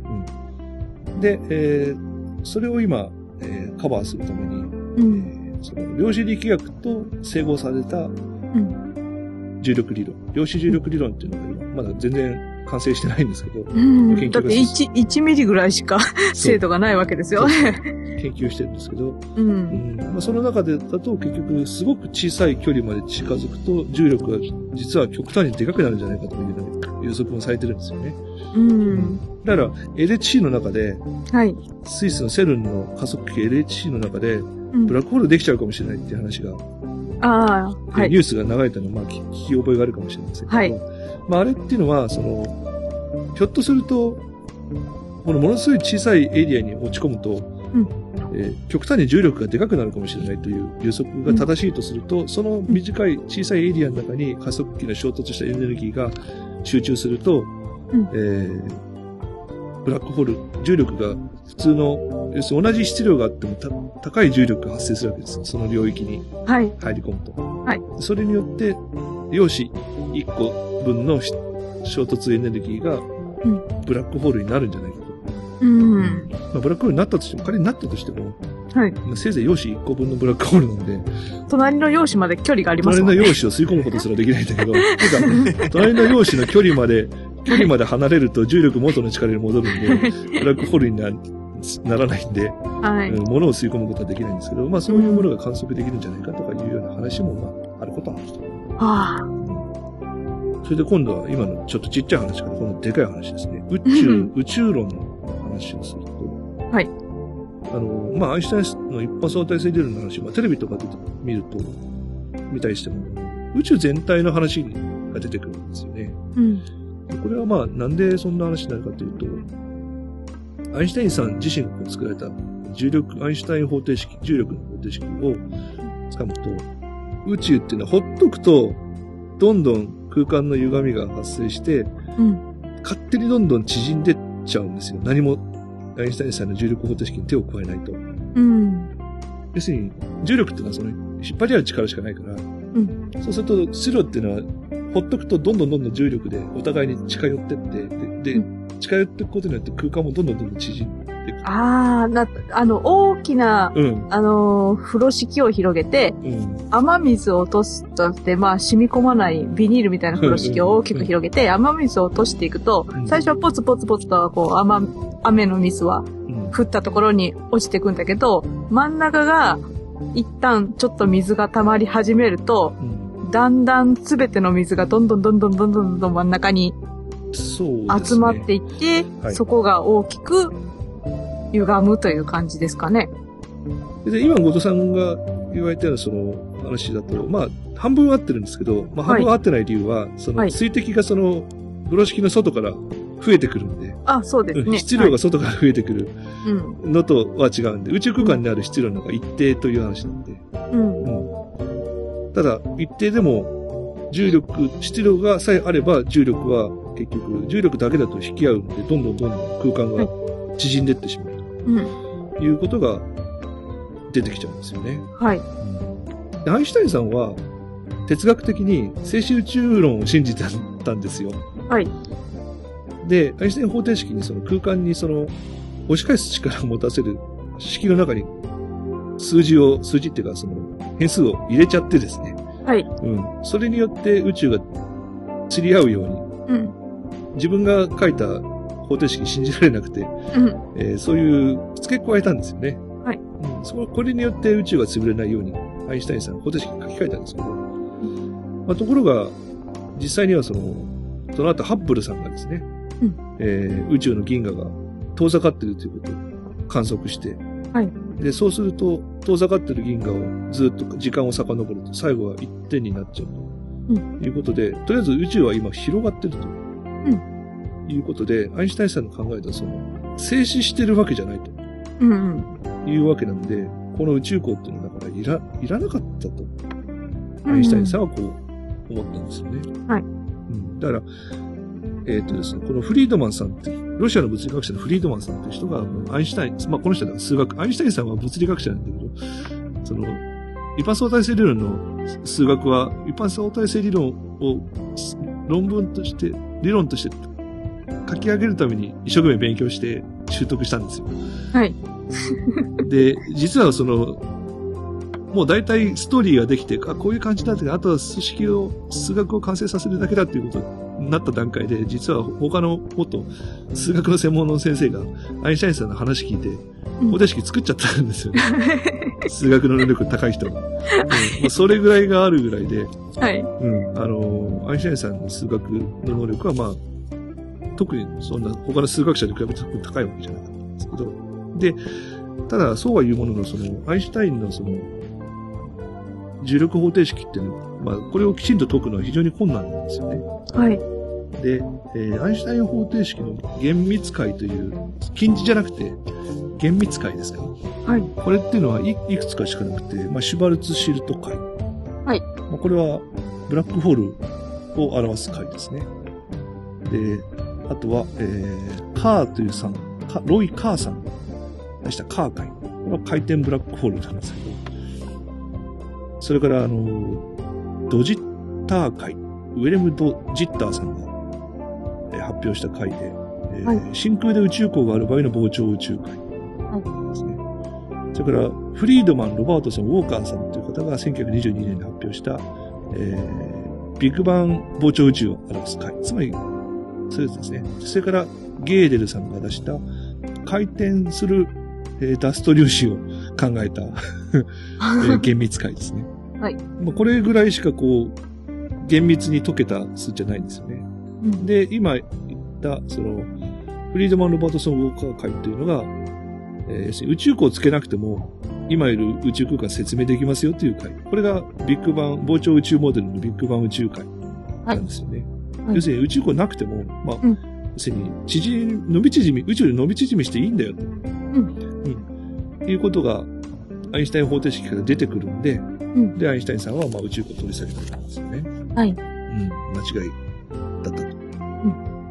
Speaker 1: で、えーそれを今、えーカバーするために、
Speaker 2: うん。
Speaker 1: えーその量子力学と整合された
Speaker 2: うん。
Speaker 1: 重力理論、量子重力理論っていうのが今、まだ全然完成してないんですけど、
Speaker 2: うん。
Speaker 1: 研究が
Speaker 2: だって1、1ミリぐらいしか精度がないわけですよ。
Speaker 1: 研究してるんですけど、
Speaker 2: う。
Speaker 1: うんんまあ、その中でだと結局すごく小さい距離まで近づくと重力が実は極端にでかくなるんじゃないかというような予測もされてるんですよね。
Speaker 2: うん。
Speaker 1: だから LHC の中で、
Speaker 2: はい。
Speaker 1: スイスのセルンの加速器 LHC の中で
Speaker 2: うん
Speaker 1: ブラックホールできちゃうかもしれないっていう話が、
Speaker 2: ああ、はい。
Speaker 1: ニュースが流れたのをまあ聞聞き覚えがあるかもしれませんけど、
Speaker 2: はい
Speaker 1: まああれっていうのは、その、ひょっとすると、このものすごい小さいエリアに落ち込むと、
Speaker 2: うん
Speaker 1: えー極端に重力がでかくなるかもしれないという予測が正しいとすると、その短い小さいエリアの中に加速器の衝突したエネルギーが集中すると、
Speaker 2: うん
Speaker 1: えーブラックホール、重力が普通の、要するに同じ質量があってもた高い重力が発生するわけですよ。その領域に
Speaker 2: はい。
Speaker 1: 入り込むと。
Speaker 2: はい
Speaker 1: それによって、陽子1個分のし衝突エネルギーが
Speaker 2: うん、
Speaker 1: ブラックホールになるんじゃないかと。
Speaker 2: うん。
Speaker 1: まあ、ブラックホールになったとしても、仮になったとしても、
Speaker 2: はい。
Speaker 1: まあ、せいぜい陽子1個分のブラックホールなんで、
Speaker 2: 隣の用紙まで距離がありますね。
Speaker 1: の陽子を吸い込むことすらできないんだけど、てか、隣の陽子の距離まで、距離まで離れると重力元の力に戻るんで、ブラックホールになならないんで、
Speaker 2: はい。
Speaker 1: うん物を吸い込むことはできないんですけど、まあそういうものが観測できるんじゃないかとかいうような話も、まあ、あることはあると。
Speaker 2: ああ。
Speaker 1: それで今度は今のちょっとちっちゃい話から今度でかい話ですね。宇宙
Speaker 2: うん、
Speaker 1: 宇宙論の話をすると。
Speaker 2: はい。
Speaker 1: あの、まあ、アインシュタインの一般相対性理論の話、まあ、テレビとかで見ると、見たりしても、宇宙全体の話が出てくるんですよね。
Speaker 2: うん。
Speaker 1: でこれはまあ、なんでそんな話になるかというと、アインシュタインさん自身が作られた重力、アインシュタイン方程式、重力の方程式を掴むと、宇宙っていうのはほっとくと、どんどん空間の歪みが発生して、
Speaker 2: うん。
Speaker 1: 勝手にどんどん縮んでっちゃうんですよ。何も、アインシュタインさんの重力方程式に手を加えないと。
Speaker 2: うん。
Speaker 1: 要するに、重力っていうのはその、引っ張り合う力しかないから、
Speaker 2: うん。
Speaker 1: そうすると、質量っていうのは、ほっとくとどんどんどんどん重力でお互いに近寄ってって、で、で
Speaker 2: う
Speaker 1: 近寄っていくことによって空間もどんどんどんどん縮。
Speaker 2: ああ、な、あの、大きな、
Speaker 1: うん、
Speaker 2: あの、風呂敷を広げて、
Speaker 1: うん、
Speaker 2: 雨水を落とすとして、まあ、染み込まないビニールみたいな風呂敷を大きく広げて、雨水を落としていくと、
Speaker 1: うん、
Speaker 2: 最初はポツポツポツと、こう、雨、雨の水は、降ったところに落ちていくんだけど、真ん中が、一旦ちょっと水が溜まり始めると、だんだん全ての水がどんどんどんどんどんどんどん真ん中に集まっていって、そ、ね,
Speaker 1: はい、
Speaker 2: そこが大きく歪むという感じですかね。
Speaker 1: で、今、後藤さんが言われたようなその話だと、まあ、半分合ってるんですけど、まあ、半分合ってない理由は、その
Speaker 2: はい
Speaker 1: 水滴がその、風呂敷の外から増えてくるんで、
Speaker 2: あ、そうですね。
Speaker 1: うん質量が外から増えてくる。のとは違うんで、宇宙空間にある質量の方が一定という話なんで、
Speaker 2: うん。
Speaker 1: うん。ただ、一定でも、重力、質量がさえあれば、重力は結局、重力だけだと引き合うので、どんどんどんどん空間が縮んでってしまう
Speaker 2: うん。
Speaker 1: ということが出てきちゃうんですよね。
Speaker 2: はい。
Speaker 1: でアインシュタインさんは、哲学的に静止宇宙論を信じてたんですよ。
Speaker 2: はい。
Speaker 1: で、アインシュタイン方程式にその空間にその、押し返す力を持たせる式の中に数字を、数字っていうかその変数を入れちゃってですね。
Speaker 2: はい。
Speaker 1: うん。それによって宇宙が釣り合うように、
Speaker 2: うん。
Speaker 1: 自分が書いた方程式信じられなくて、
Speaker 2: うん。
Speaker 1: えーそういう付け加えたんですよね。
Speaker 2: はい。
Speaker 1: うん、そここれによって宇宙が潰れないように、アインシュタインさん方程式に書き換えたんですけど、まあ、ところが、実際にはその、その後ハッブルさんがですね、
Speaker 2: うん
Speaker 1: えー宇宙の銀河が遠ざかっているということを観測して、
Speaker 2: はい
Speaker 1: で、そうすると、遠ざかっている銀河をずっと時間を遡ると、最後は一点になっちゃう
Speaker 2: う
Speaker 1: ということで、とりあえず宇宙は今広がってると。いうことで、アインシュタインさんの考えたその、静止してるわけじゃないと。
Speaker 2: うん。
Speaker 1: いうわけなんで、この宇宙港っていうのはだからいら、いらなかったと、
Speaker 2: うん
Speaker 1: アインシュタインさんはこう思ったんですよね。
Speaker 2: はい
Speaker 1: うん。だから、えっ、とですね、このフリードマンさんって、ロシアの物理学者のフリードマンさんって人が、アインシュタイン、まあこの人は数学、アインシュタインさんは物理学者なんだけど、その、一般相対性理論の数学は、一般相対性理論を論文として、理論として書き上げるために一生懸命勉強して習得したんですよ。
Speaker 2: はい。
Speaker 1: で、実はその、もう大体ストーリーができて、あ、こういう感じだって、あとは数式を、数学を完成させるだけだっていうことになった段階で、実は他のもっと数学の専門の先生が、アインシュタインさんの話聞いて、
Speaker 2: うん
Speaker 1: 方程式作っちゃったんですよね。数学の能力高い人が。うんまあそれぐらいがあるぐらいで、
Speaker 2: はい。
Speaker 1: うん、あの、アインシュタインさんの数学の能力は、まあ、特にそんな他の数学者に比べて特に高いわけじゃなかったんですけど、で、ただ、そうは言うものの、その、アインシュタインのその、重力方程式っていうのは、まあ、これをきちんと解くのは非常に困難なんですよね。
Speaker 2: はい。
Speaker 1: で、えーアインシュタイン方程式の厳密解という、近似じゃなくて、厳密解ですか
Speaker 2: はい。
Speaker 1: これっていうのはいいくつかしかなくて、まあ、シュバルツシルト解。
Speaker 2: はい
Speaker 1: まあ、これは、ブラックホールを表す解ですね。で、あとは、えー、カーというさん、カロイ・カーさんが出したカー解。これは回転ブラックホールなんですけど、それから、あの、ドジッター解。ウェレム・ド・ジッターさんが、えー発表した回で、えー
Speaker 2: はい
Speaker 1: 真空で宇宙港がある場合の膨張宇宙回ですね。それから、フリードマン、ロバートソン、ウォーカーさんという方が1922年に発表した、えー、ビッグバン膨張宇宙を表す回。つまり、そういうやつですね。それから、ゲーデルさんが出した、回転する、えーダスト粒子を考えた、えー厳密回ですね。
Speaker 2: はい。
Speaker 1: まあ、これぐらいしかこう、厳密に解けた数じゃないんですよね。
Speaker 2: うん
Speaker 1: で、今言った、その、フリードマン・ロバートソン・ウォーカー会っていうのが、えー要するに宇宙港をつけなくても、今いる宇宙空間説明できますよという会。これがビッグバン、膨張宇宙モデルのビッグバン宇宙会なんですよね。
Speaker 2: はい
Speaker 1: 要するに宇宙港なくても、まあ、
Speaker 2: うん
Speaker 1: 要するに、縮み、伸び縮み、宇宙で伸び縮みしていいんだよと。うん。いうことが、アインシュタイン方程式から出てくるんで、
Speaker 2: ん
Speaker 1: で、アインシュタインさんは、まあ、宇宙港を取り下げたんですよね。
Speaker 2: はい。
Speaker 1: うん、間違いだったと。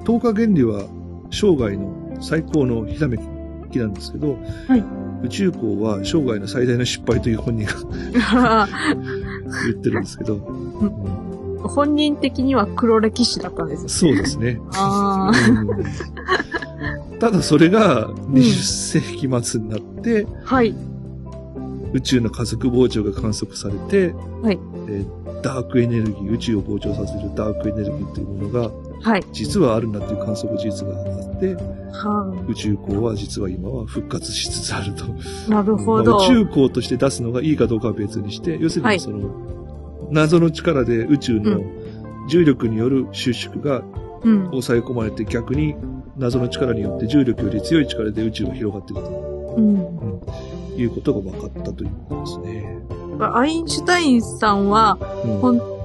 Speaker 1: 透過原理は生涯の最高のひらめきなんですけど、
Speaker 2: はい
Speaker 1: 宇宙港は生涯の最大の失敗という本人が 言ってるんですけど、うん
Speaker 2: 本人的には黒歴史だったんですよ。
Speaker 1: そうですね。
Speaker 2: あ
Speaker 1: うんただそれが20世紀末になって、
Speaker 2: あ。はい。
Speaker 1: 宇宙の加速膨張が観測されて、
Speaker 2: はい
Speaker 1: えーダークエネルギー、宇宙を膨張させるダークエネルギーというものが、
Speaker 2: はい。
Speaker 1: 実はあるんだという観測事実があって、
Speaker 2: は
Speaker 1: 宇宙港は実は今は復活しつつあると。
Speaker 2: あ。なるほど。
Speaker 1: まあ宇宙港として出すのがいいかどうかは別にして、要する
Speaker 2: はい
Speaker 1: にその、謎の力で宇宙の重力による収縮が
Speaker 2: うん。
Speaker 1: 抑え込まれて逆に謎の力によって重力より強い力で宇宙が広がっていると
Speaker 2: うん。
Speaker 1: いうことが分かったということですね。
Speaker 2: アインシュタインさんは、
Speaker 1: うん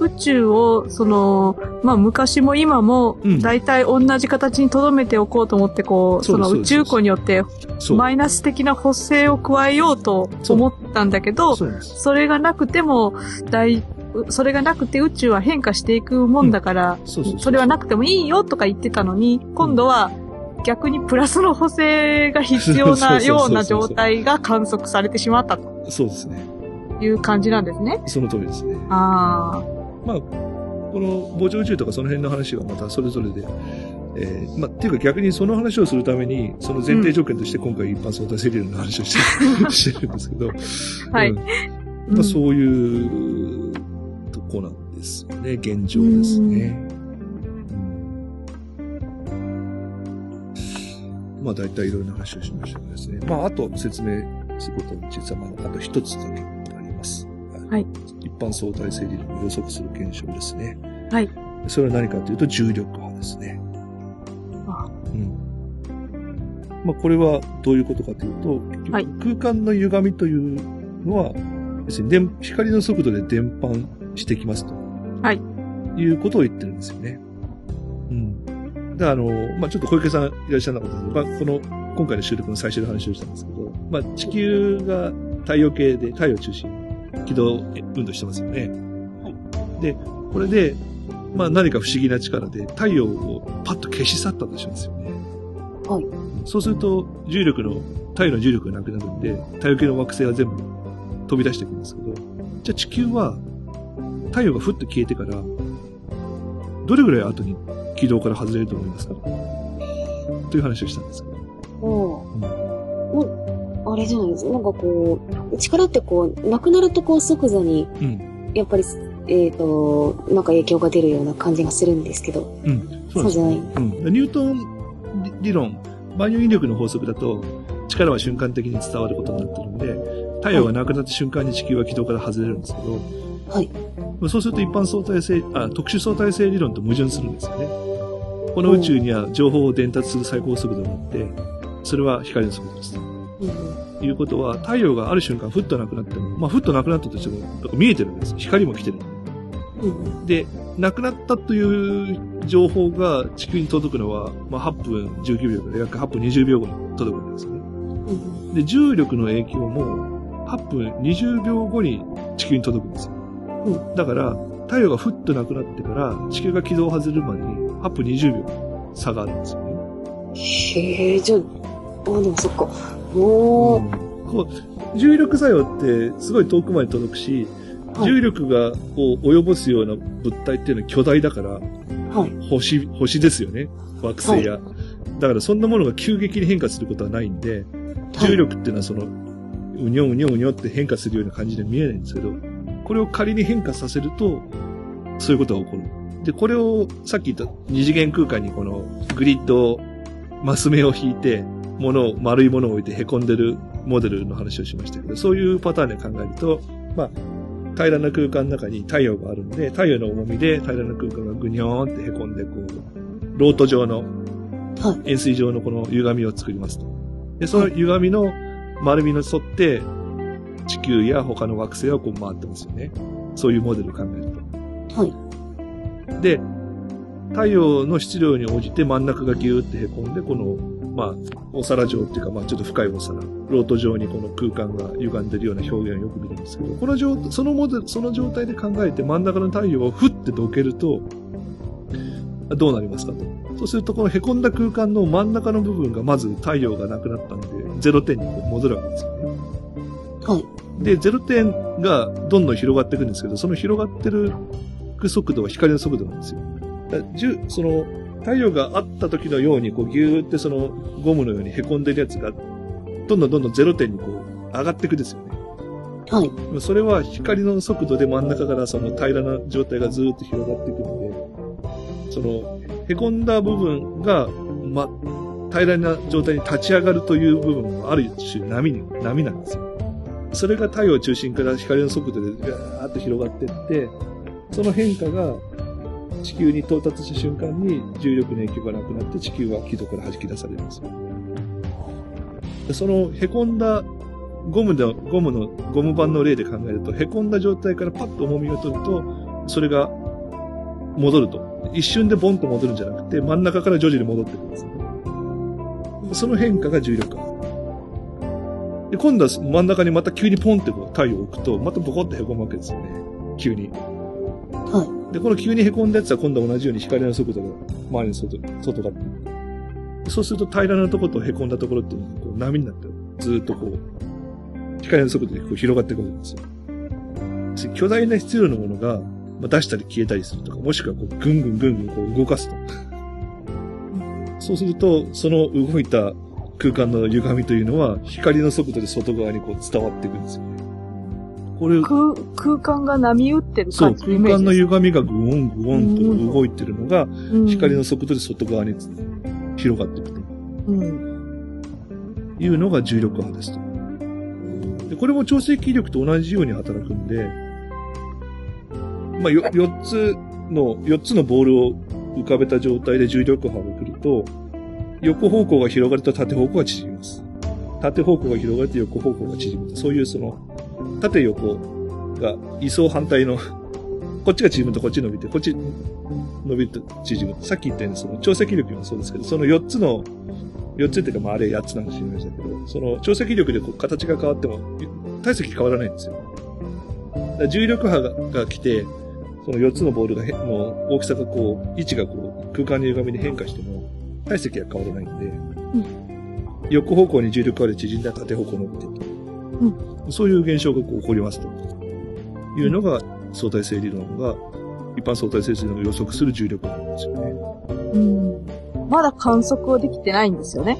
Speaker 2: 宇宙を、その、まあ、昔も今も
Speaker 1: うん、
Speaker 2: 大体同じ形に留めておこうと思って、こう、
Speaker 1: そ
Speaker 2: の宇宙港によって。マイナス的な補正を加えようと思ったんだけど、
Speaker 1: そ
Speaker 2: れがなくても、大、それがなくて宇宙は変化していくもんだから、
Speaker 1: そ
Speaker 2: れはなくてもいいよとか言ってたのに、今度は逆にプラスの補正が必要なような状態が観測されてしまったと。
Speaker 1: そうですね。
Speaker 2: いう感じなんですね。
Speaker 1: その通りですね。
Speaker 2: あ
Speaker 1: まあ、この膨張宇宙とかその辺の話はまたそれぞれで、えー、まあ、っていうか逆にその話をするために、その前提条件として今回一般相対性理論の話をして, してるんですけど、
Speaker 2: あ。はい。
Speaker 1: うんま
Speaker 2: うん
Speaker 1: あ、そういうとこなんですよね、現状ですね。うんまあ大体いろいろな話をしましたですね。まああと説明することは実はまだあと一つだけ。
Speaker 2: はい。
Speaker 1: 一般相対性理論を予測する現象ですね。
Speaker 2: はい。
Speaker 1: それは何かというと重力波ですね。
Speaker 2: あ
Speaker 1: うん。まあこれはどういうことかというと、
Speaker 2: はい
Speaker 1: 空間の歪みというのは、要するに電光の速度で伝播してきますと。
Speaker 2: はい。
Speaker 1: いうことを言ってるんですよね。うん。で、あの、まあちょっと小池さんいらっしゃらなかったですけど、まあこの、今回の収録の最初の話をしたんですけど、まあ地球が太陽系で太陽を中心に軌道運動してますよね。で、これで、まあ何か不思議な力で太陽をパッと消し去ったとしますよね。
Speaker 3: はい。
Speaker 1: そうすると、重力の、太陽の重力がなくなるんで、太陽系の惑星は全部飛び出していくんですけど、じゃあ地球は、太陽がふっと消えてから、どれぐらい後に軌道から外れると思いますか？という話をしたんですけど。
Speaker 3: もう、もう、あれじゃないですか。なんかこう、力ってこう、なくなるとこう即座に、
Speaker 1: うん。
Speaker 3: やっぱり、えっ、と、なんか影響が出るような感じがするんですけど、
Speaker 1: うん。
Speaker 3: そうじゃない。
Speaker 1: うん。ニュートン理理論、万有引力の法則だと、力は瞬間的に伝わることになってるんで、太陽がなくなった瞬間に地球は軌道から外れるんですけど、
Speaker 3: はい。
Speaker 1: そうすると一般相対性、あ、特殊相対性理論と矛盾するんですよね。この宇宙には情報を伝達する最高速度があって、それは光の速度です。いうことは、太陽がある瞬間、ふっとなくなっても、まあ、ふっとなくなったとしても、見えてるんです。光も来てる。
Speaker 3: うん
Speaker 1: で、なくなったという情報が地球に届くのは、まあ、8分19秒から約8分20秒後に届くんですよね。
Speaker 3: うん
Speaker 1: で、重力の影響も8分20秒後に地球に届くんですよ。
Speaker 3: う
Speaker 1: だから、太陽がふっとなくなってから地球が軌道を外れるまでに8分20秒差があるんですよね。
Speaker 3: へえ、じゃあ、あ、でもそっか。おー、
Speaker 1: こう重力作用ってすごい遠くまで届くし、
Speaker 3: はい
Speaker 1: 重力がこう及ぼすような物体っていうのは巨大だから、
Speaker 3: はい。
Speaker 1: 星、星ですよね。惑星や。だからそんなものが急激に変化することはないんで、重力っていうのはその、うにょうにょうにょって変化するような感じで見えないんですけど、これを仮に変化させると、そういうことが起こる。で、これをさっき言った二次元空間にこのグリッドを、マス目を引いて、ものを、丸いものを置いて凹んでるモデルの話をしましたけど、そういうパターンで考えると、まあ、平らな空間の中に太陽があるんで、太陽の重みで平らな空間がぐにょーんって凹んで、こう、ロート状の
Speaker 3: は
Speaker 1: 円錐状のこの歪みを作りますと。で、その歪みの丸みの沿って、地球や他の惑星はこう回ってますよね。そういうモデルを考えると。
Speaker 3: はい。
Speaker 1: で、太陽の質量に応じて真ん中がギューって凹んで、この、まあ、お皿状っていうか、まあ、ちょっと深いお皿、ロート状にこの空間が歪んでるような表現をよく見るんですけど、この状、そのモデル、その状態で考えて真ん中の太陽をふってどけると、どうなりますかと。そうすると、この凹んだ空間の真ん中の部分がまず太陽がなくなったんで、0点に戻るわけですよね。
Speaker 3: はい。
Speaker 1: で、0点がどんどん広がっていくんですけど、その広がってる速度は光の速度なんですよ。だその、太陽があった時のように、こう、ギューってその、ゴムのように凹んでるやつが、どんどんどんどん0点にこう、上がっていくんですよね。
Speaker 3: はい。
Speaker 1: それは光の速度で真ん中からその平らな状態がずーっと広がっていくので、その、凹んだ部分が、ま、平らな状態に立ち上がるという部分もある種波に、波なんですよ。それが太陽中心から光の速度でガーッと広がっていって、その変化が地球に到達した瞬間に重力の影響がなくなって地球は軌道から弾き出されるんです。その凹んだゴムの、ゴムの、ゴム板の例で考えると、凹んだ状態からパッと重みを取ると、それが戻ると。一瞬でボンと戻るんじゃなくて、真ん中から徐々に戻ってくるんです。その変化が重力波。で、今度は真ん中にまた急にポンってこう太陽を置くと、またボコって凹むわけですよね。急に。
Speaker 3: はい
Speaker 1: で、この急に凹んだやつは今度は同じように光の速度が周りの外、外がそうすると平らなところと凹んだところっていうのがこう波になってずっとこう、光の速度でこう広がってくわけですよ。巨大な質量のものが、まあ、出したり消えたりするとか、もしくはこうぐんぐんぐんぐんこう動かすと。そうすると、その動いた空間の歪みというのは、光の速度で外側にこう伝わっていくんですよ。これ、
Speaker 2: 空、空間が波打ってる
Speaker 1: そう、
Speaker 2: 感じのイ
Speaker 1: 空間の。歪みがグオングオンと動いてるのが、
Speaker 2: うん
Speaker 1: 光の速度で外側に広がっていくと
Speaker 2: うん。
Speaker 1: いうのが重力波ですと。で、これも調整気力と同じように働くんで、まあ、よ、4つの、4つのボールを浮かべた状態で重力波が来ると、横方向が広がると縦方向が縮みます。縦方向が広がると横方向が縮む。そういうその、縦横が位相反対の、こっちが縮むとこっち伸びて、こっち伸びると縮む。さっき言ったようにその調整気力もそうですけど、その4つの、4つっていうかまああれ8つなんか知りましたけど、その調整気力でこう形が変わっても、体積変わらないんですよ。重力波がが来て、その4つのボールがへの大きさがこう、位置がこう、空間の歪みで変化しても、体積は変わらないんで、横方向に重力波で縮んだら縦方向に伸びていく。そういう現象が起こりますと。いうのが相対性理論が、一般相対性理論が予測する重力波なんですよね。
Speaker 2: うん。まだ観測はできてないんですよね。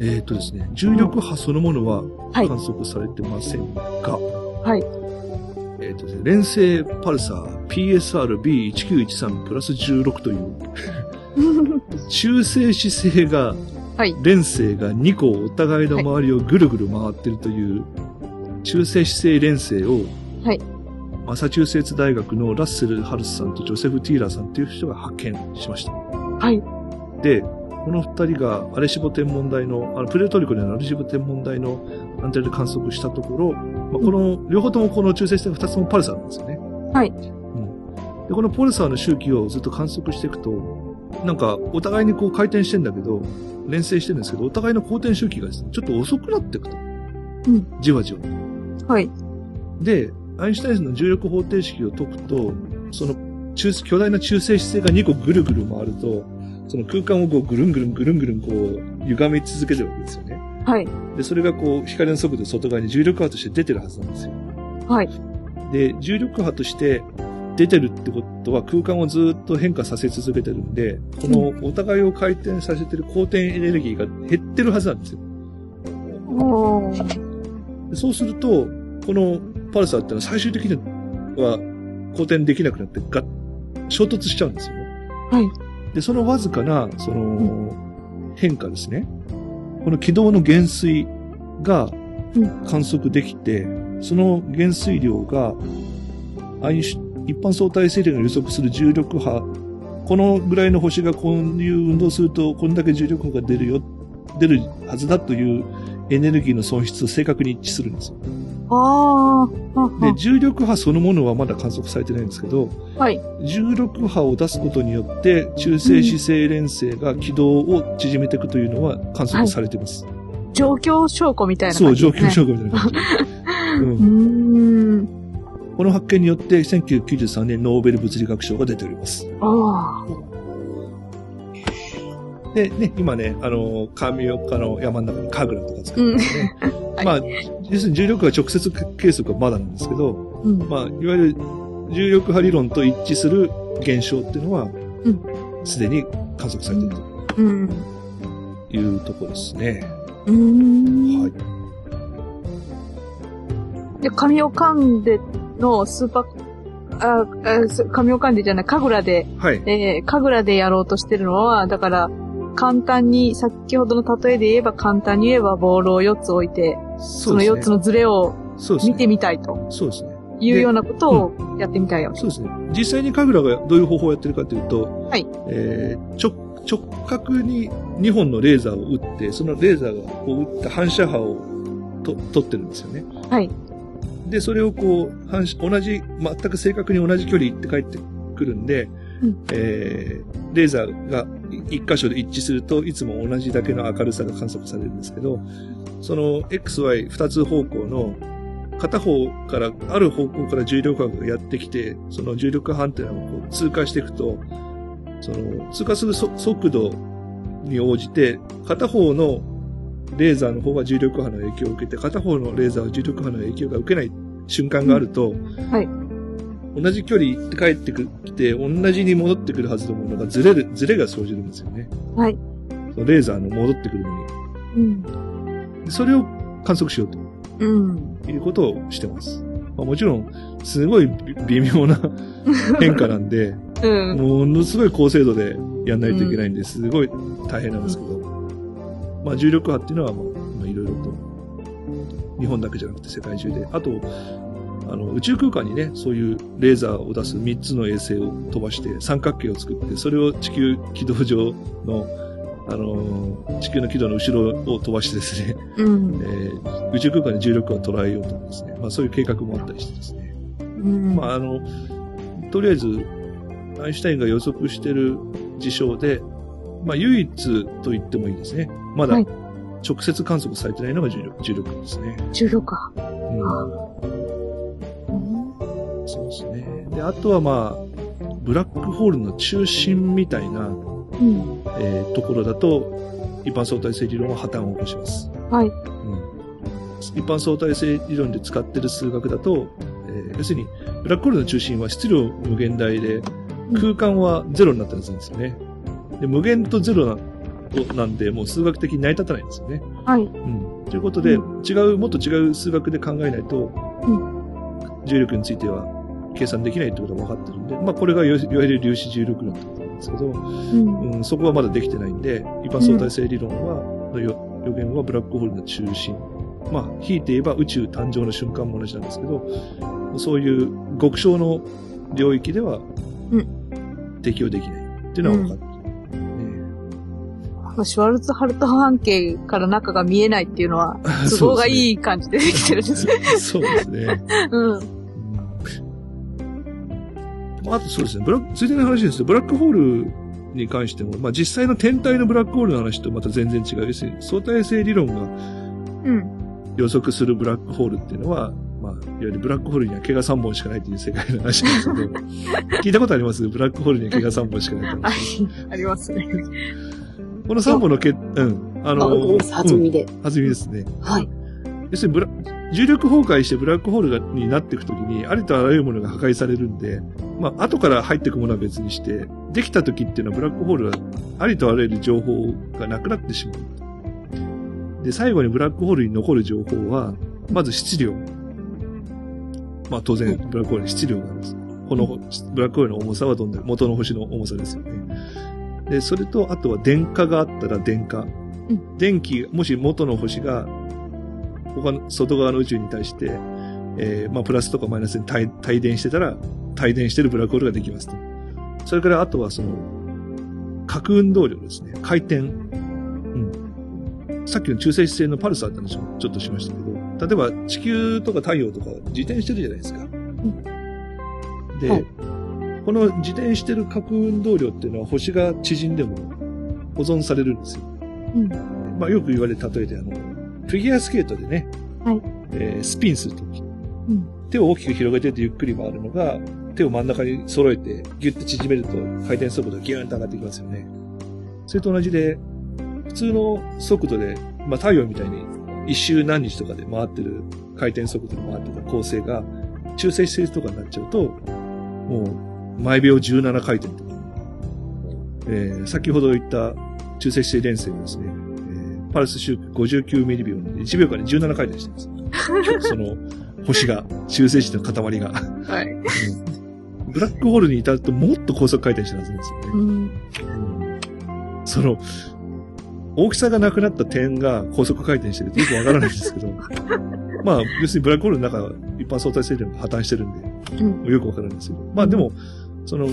Speaker 1: えーっとですね、重力波そのものは
Speaker 2: はい
Speaker 1: 観測されてませんが、
Speaker 2: はい。
Speaker 1: えーっとですね、連星パルサー PSR-B1913 プラス16という 中性子星が、
Speaker 2: はい
Speaker 1: 連星が2個お互いの周りをぐるぐる回ってるという、中性子星連星を、
Speaker 2: はい
Speaker 1: マサチューセッツ大学のラッセル・ハルスさんとジョセフ・ティーラーさんという人が発見しました。
Speaker 2: はい。
Speaker 1: で、この二人がアレシボ天文台の、あのプレートリコでのアレシボ天文台のアンテナで観測したところ、まあ、この、両方ともこの中性子星が二つともパルサーなんですよね。
Speaker 2: はい
Speaker 1: うん。で、このパルサーの周期をずっと観測していくと、なんか、お互いにこう回転してんだけど、連星してるんですけど、お互いの公転周期がですね、ちょっと遅くなっていくと。
Speaker 2: うん。
Speaker 1: じわじわ。
Speaker 2: はい。
Speaker 1: で、アインシュタインの重力方程式を解くと、その中巨大な中性子星が2個ぐるぐる回ると、その空間をこうぐるんぐるんぐるんぐるんこう歪み続けてるわけですよね。
Speaker 2: はい。
Speaker 1: で、それがこう光の速度で外側に重力波として出てるはずなんですよ。
Speaker 2: はい。
Speaker 1: で、重力波として出てるってことは空間をずっと変化させ続けてるんで、このお互いを回転させてる公転エネルギーが減ってるはずなんですよ。
Speaker 2: おー。
Speaker 1: でそうすると、このパルサーってのは最終的には公転できなくなってが衝突しちゃうんですよね。
Speaker 2: はい。
Speaker 1: で、そのわずかな、その、変化ですね。この軌道の減衰が
Speaker 2: うん
Speaker 1: 観測できて、その減衰量が、一般相対性理が予測する重力波、このぐらいの星がこういう運動すると、こんだけ重力波が出るよ、出るはずだというエネルギーの損失と正確に一致するんですよ。
Speaker 2: ああ。
Speaker 1: で、重力波そのものはまだ観測されてないんですけど、
Speaker 2: はい。
Speaker 1: 重力波を出すことによって、中性子星連星が軌道を縮めていくというのは観測されてます。
Speaker 2: 状況証拠みたいな
Speaker 1: そう、
Speaker 2: 感じですね。
Speaker 1: 状況証拠みたいな感じ。う、
Speaker 2: うんーん。
Speaker 1: この発見によって、1993年ノーベル物理学賞が出ております。
Speaker 2: あ
Speaker 1: で、ね、今ね、あの、神岡の山の中に神楽とか使ってますね。
Speaker 2: はい
Speaker 1: まあ、要するに重力波直接計測はまだなんですけど、
Speaker 2: あ。うん。
Speaker 1: まあ、いわゆる重力波理論と一致する現象っていうのは
Speaker 2: うん、
Speaker 1: すでに観測されている
Speaker 2: うん。
Speaker 1: というところですね。
Speaker 2: うーん。
Speaker 1: はい。
Speaker 2: で、神尾カンデのスーパー、あ、神尾カンデじゃない、神楽で、
Speaker 1: はい。
Speaker 2: えー、神楽でやろうとしてるのは、だから、簡単に、先ほどの例えで言えば簡単に言えばボールを4つ置いて、その
Speaker 1: そうですね。
Speaker 2: 4つのズレを。見てみたいと
Speaker 1: そうですね。
Speaker 2: いうようなことをやってみたいよ。
Speaker 1: そうですね。実際に神楽がどういう方法をやってるかというと、
Speaker 2: はい
Speaker 1: えー直、直角に2本のレーザーを撃って、そのレーザーがこう撃った反射波をと取ってるんですよね。
Speaker 2: はい。
Speaker 1: で、それをこう、反射、同じ、全く正確に同じ距離って帰ってくるんで、
Speaker 2: うん。
Speaker 1: えーレーザーが一箇所で一致するといつも同じだけの明るさが観測されるんですけど、その XY 二つ方向の片方から、ある方向から重力波がやってきて、その重力波アンテナをこう通過していくと、その通過するそ速度に応じて、片方のレーザーの方が重力波の影響を受けて、片方のレーザーは重力波の影響が受けない瞬間があると、
Speaker 2: はい
Speaker 1: 同じ距離行って帰ってきて、同じに戻ってくるはずのものがずれる、ずれが生じるんですよね。
Speaker 2: はい。
Speaker 1: そのレーザーの戻ってくるのに。
Speaker 2: うん。
Speaker 1: でそれを観測しようと
Speaker 2: うん。
Speaker 1: いうことをしてます。まあ、もちろん、すごい微微妙な 変化なんで、
Speaker 2: うん。
Speaker 1: ものすごい高精度でやんないといけないんで、すごい大変なんですけど、まあ重力波っていうのは、まあ、まあいろいろと、日本だけじゃなくて世界中で、あと、あの、宇宙空間にね、そういうレーザーを出す3つの衛星を飛ばして、三角形を作って、それを地球軌道上の、あの、地球の軌道の後ろを飛ばしてですね、
Speaker 2: うん。
Speaker 1: えー宇宙空間に重力を捉えようとかですね、まあそういう計画もあったりしてですね。
Speaker 2: うん。
Speaker 1: まあ、あの、とりあえず、アインシュタインが予測している事象で、まあ、唯一と言ってもいいですね。まだ
Speaker 2: はい
Speaker 1: 直接観測されてないのが重力重力ですね。
Speaker 2: 重力か。
Speaker 1: うん、
Speaker 2: うん。
Speaker 1: そうですね。で、あとはまあ、ブラックホールの中心みたいな、
Speaker 2: うん。
Speaker 1: えーところだと、一般相対性理論は破綻を起こします。
Speaker 2: はい。
Speaker 1: うん一般相対性理論で使ってる数学だと、えー要するに、ブラックホールの中心は質量無限大で、空間はゼロになったりするんですよね。で、無限とゼロななんで、もう数学的に成り立たないんですよね。
Speaker 2: はい。
Speaker 1: うん。ということで、
Speaker 2: う
Speaker 1: 違う、もっと違う数学で考えないと、重力については計算できないってことが分かってるんで、まあこれがいわゆる粒子重力論ってことなんですけど、
Speaker 2: うん。
Speaker 1: うん、そこはまだできてないんで、一般相対性理論は、の予予言はブラックホールの中心。まあ、引いて言えば宇宙誕生の瞬間も同じなんですけど、そういう極小の領域では、
Speaker 2: う
Speaker 1: 適用できないっていうのは分かってる。ね
Speaker 2: シュワルツハルト半径から中が見えないっていうのは、都合がいい感じでできてるんですね。
Speaker 1: そうですね。
Speaker 2: うん。
Speaker 1: うんあとそうですね、ブラック、ついでの話ですと、ブラックホールに関しても、まあ実際の天体のブラックホールの話とまた全然違う。要するに相対性理論が
Speaker 2: うん。
Speaker 1: 予測するブラックホールっていうのは、まあ、いわゆるブラックホールには毛が3本しかないっていう世界の話ですけど、聞いたことあります？ブラックホールには毛が3本しかないって
Speaker 2: は
Speaker 1: 話。
Speaker 2: い。ありますね。
Speaker 1: この3本の毛、うん。あ
Speaker 3: あ、
Speaker 1: の、
Speaker 3: 僕です。初
Speaker 1: うん
Speaker 3: 耳で。
Speaker 1: 弾みですね。
Speaker 3: はい。
Speaker 1: 要するにブラ、重力崩壊してブラックホールがになっていくときに、ありとあらゆるものが破壊されるんで、まあ、後から入っていくものは別にして、できたときっていうのはブラックホールがありとあらゆる情報がなくなってしまう。で、最後にブラックホールに残る情報は、まず質量。まあ、当然、ブラックホールに質量があです。このブラックホールの重さはどんな、元の星の重さですよね。で、それと、あとは電荷があったら電荷。
Speaker 2: うん
Speaker 1: 電気、もし元の星が他の外側の宇宙に対して、えーまあ、プラスとかマイナスに帯帯電してたら、帯電してるブラックホールができますと。それから、あとはその、核運動量ですね。回転。うん。さっきの中性子星のパルスあった話もちょっとしましたけど、例えば地球とか太陽とか自転してるじゃないですか。で、
Speaker 3: はい
Speaker 1: この自転してる核運動量っていうのは星が縮んでも保存されるんですよ。
Speaker 2: うん
Speaker 1: まあよく言われる例えであの、フィギュアスケートでね、
Speaker 2: はい。
Speaker 1: えースピンするとき、
Speaker 2: ん。
Speaker 1: 手を大きく広げててゆっくり回るのが、手を真ん中に揃えてギュッて縮めると回転速度がギューンと上がってきますよね。それと同じで、普通の速度で、まあ太陽みたいに一周何日とかで回ってる、回転速度で回ってた構成が、中性子星とかになっちゃうと、もう、毎秒17回転とか、えー先ほど言った中性子星連星はですね、えーパルス周期59ミリ秒なんで、1秒間に17回転してるんです。その、星が、中性子の塊が。
Speaker 2: はい。
Speaker 1: ブラックホールに至るともっと高速回転してるはずなんですよね。
Speaker 2: うん。
Speaker 1: その、大きさがなくなった点が高速回転してるとよくわからないんですけど、まあ、別にブラックホールの中は一般相対性理論が破綻してるんで、
Speaker 2: うん。
Speaker 1: よくわからないんですけど、まあでも、その、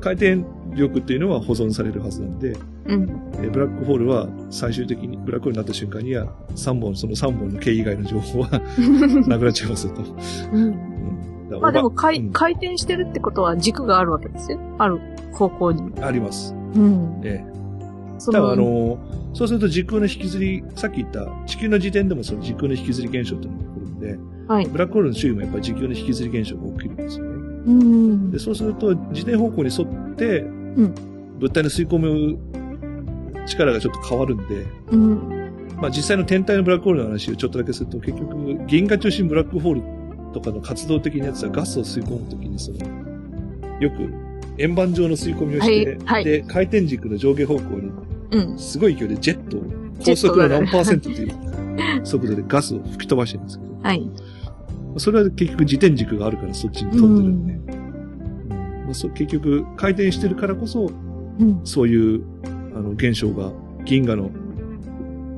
Speaker 1: 回転力っていうのは保存されるはずなんで、
Speaker 2: うん。
Speaker 1: えーブラックホールは最終的に、ブラックホールになった瞬間には、3本、その3本の径以外の情報は なくなっちゃいますよと。
Speaker 2: うん。
Speaker 1: うん
Speaker 2: まあでも、回
Speaker 1: うん
Speaker 2: 回転してるってことは軸があるわけですよ。ある方向に。
Speaker 1: あります。
Speaker 2: うん。
Speaker 1: ええ
Speaker 2: そ
Speaker 1: だからあの、そうすると時空の引きずり、さっき言った地球の時点でもその時空の引きずり現象っていうのが起こるんで、
Speaker 2: はい。
Speaker 1: ブラックホールの周囲もやっぱり地球の引きずり現象が起きるんですよね。
Speaker 2: うん
Speaker 1: で、。そうすると自転方向に沿って、
Speaker 2: ん
Speaker 1: 物体の吸い込む力がちょっと変わるんで、
Speaker 2: うん。
Speaker 1: まあ実際の天体のブラックホールの話をちょっとだけすると、結局、銀河中心ブラックホールとかの活動的なやつはガスを吸い込むときに、その、よく円盤状の吸い込みをして、
Speaker 2: はいはい
Speaker 1: で、回転軸の上下方向に
Speaker 2: うん。
Speaker 1: すごい勢いでジェットを、高速の何パーセントという速度でガスを吹き飛ばしてるんですけど、
Speaker 2: はい。
Speaker 1: それは結局自転軸があるからそっちに飛んでるんで、そう結局回転してるからこそ、
Speaker 2: うん。
Speaker 1: そういう、あの、現象が、銀河の、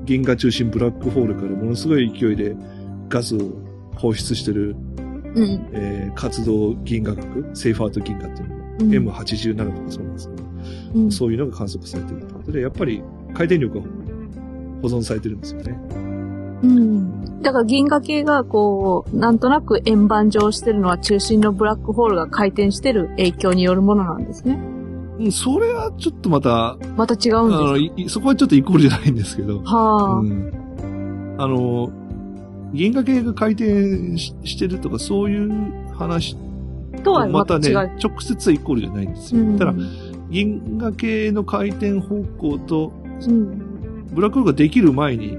Speaker 1: 銀河中心ブラックホールからものすごい勢いでガスを放出してる、
Speaker 2: うん。
Speaker 1: えー活動銀河学、セーフアート銀河っていうのが、
Speaker 2: うん
Speaker 1: M87 とかそうなんですけど、
Speaker 2: うん
Speaker 1: そういうのが観測されてるということで、やっぱり回転力が保存されてるんですよね。
Speaker 2: うん。だから銀河系がこう、なんとなく円盤状してるのは中心のブラックホールが回転してる影響によるものなんですね。
Speaker 1: うん、それはちょっとまた、
Speaker 2: また違
Speaker 1: あ
Speaker 2: うんです
Speaker 1: そこはちょっとイコールじゃないんですけど、
Speaker 2: はあ、
Speaker 1: うん。あの、銀河系が回転ししてるとか、そういう話
Speaker 2: とは
Speaker 1: またね、
Speaker 2: また違う。
Speaker 1: 直接はイコールじゃないんですよ。
Speaker 2: うん
Speaker 1: ただ、銀河系の回転方向と、
Speaker 2: うん。
Speaker 1: ブラックホールができる前に、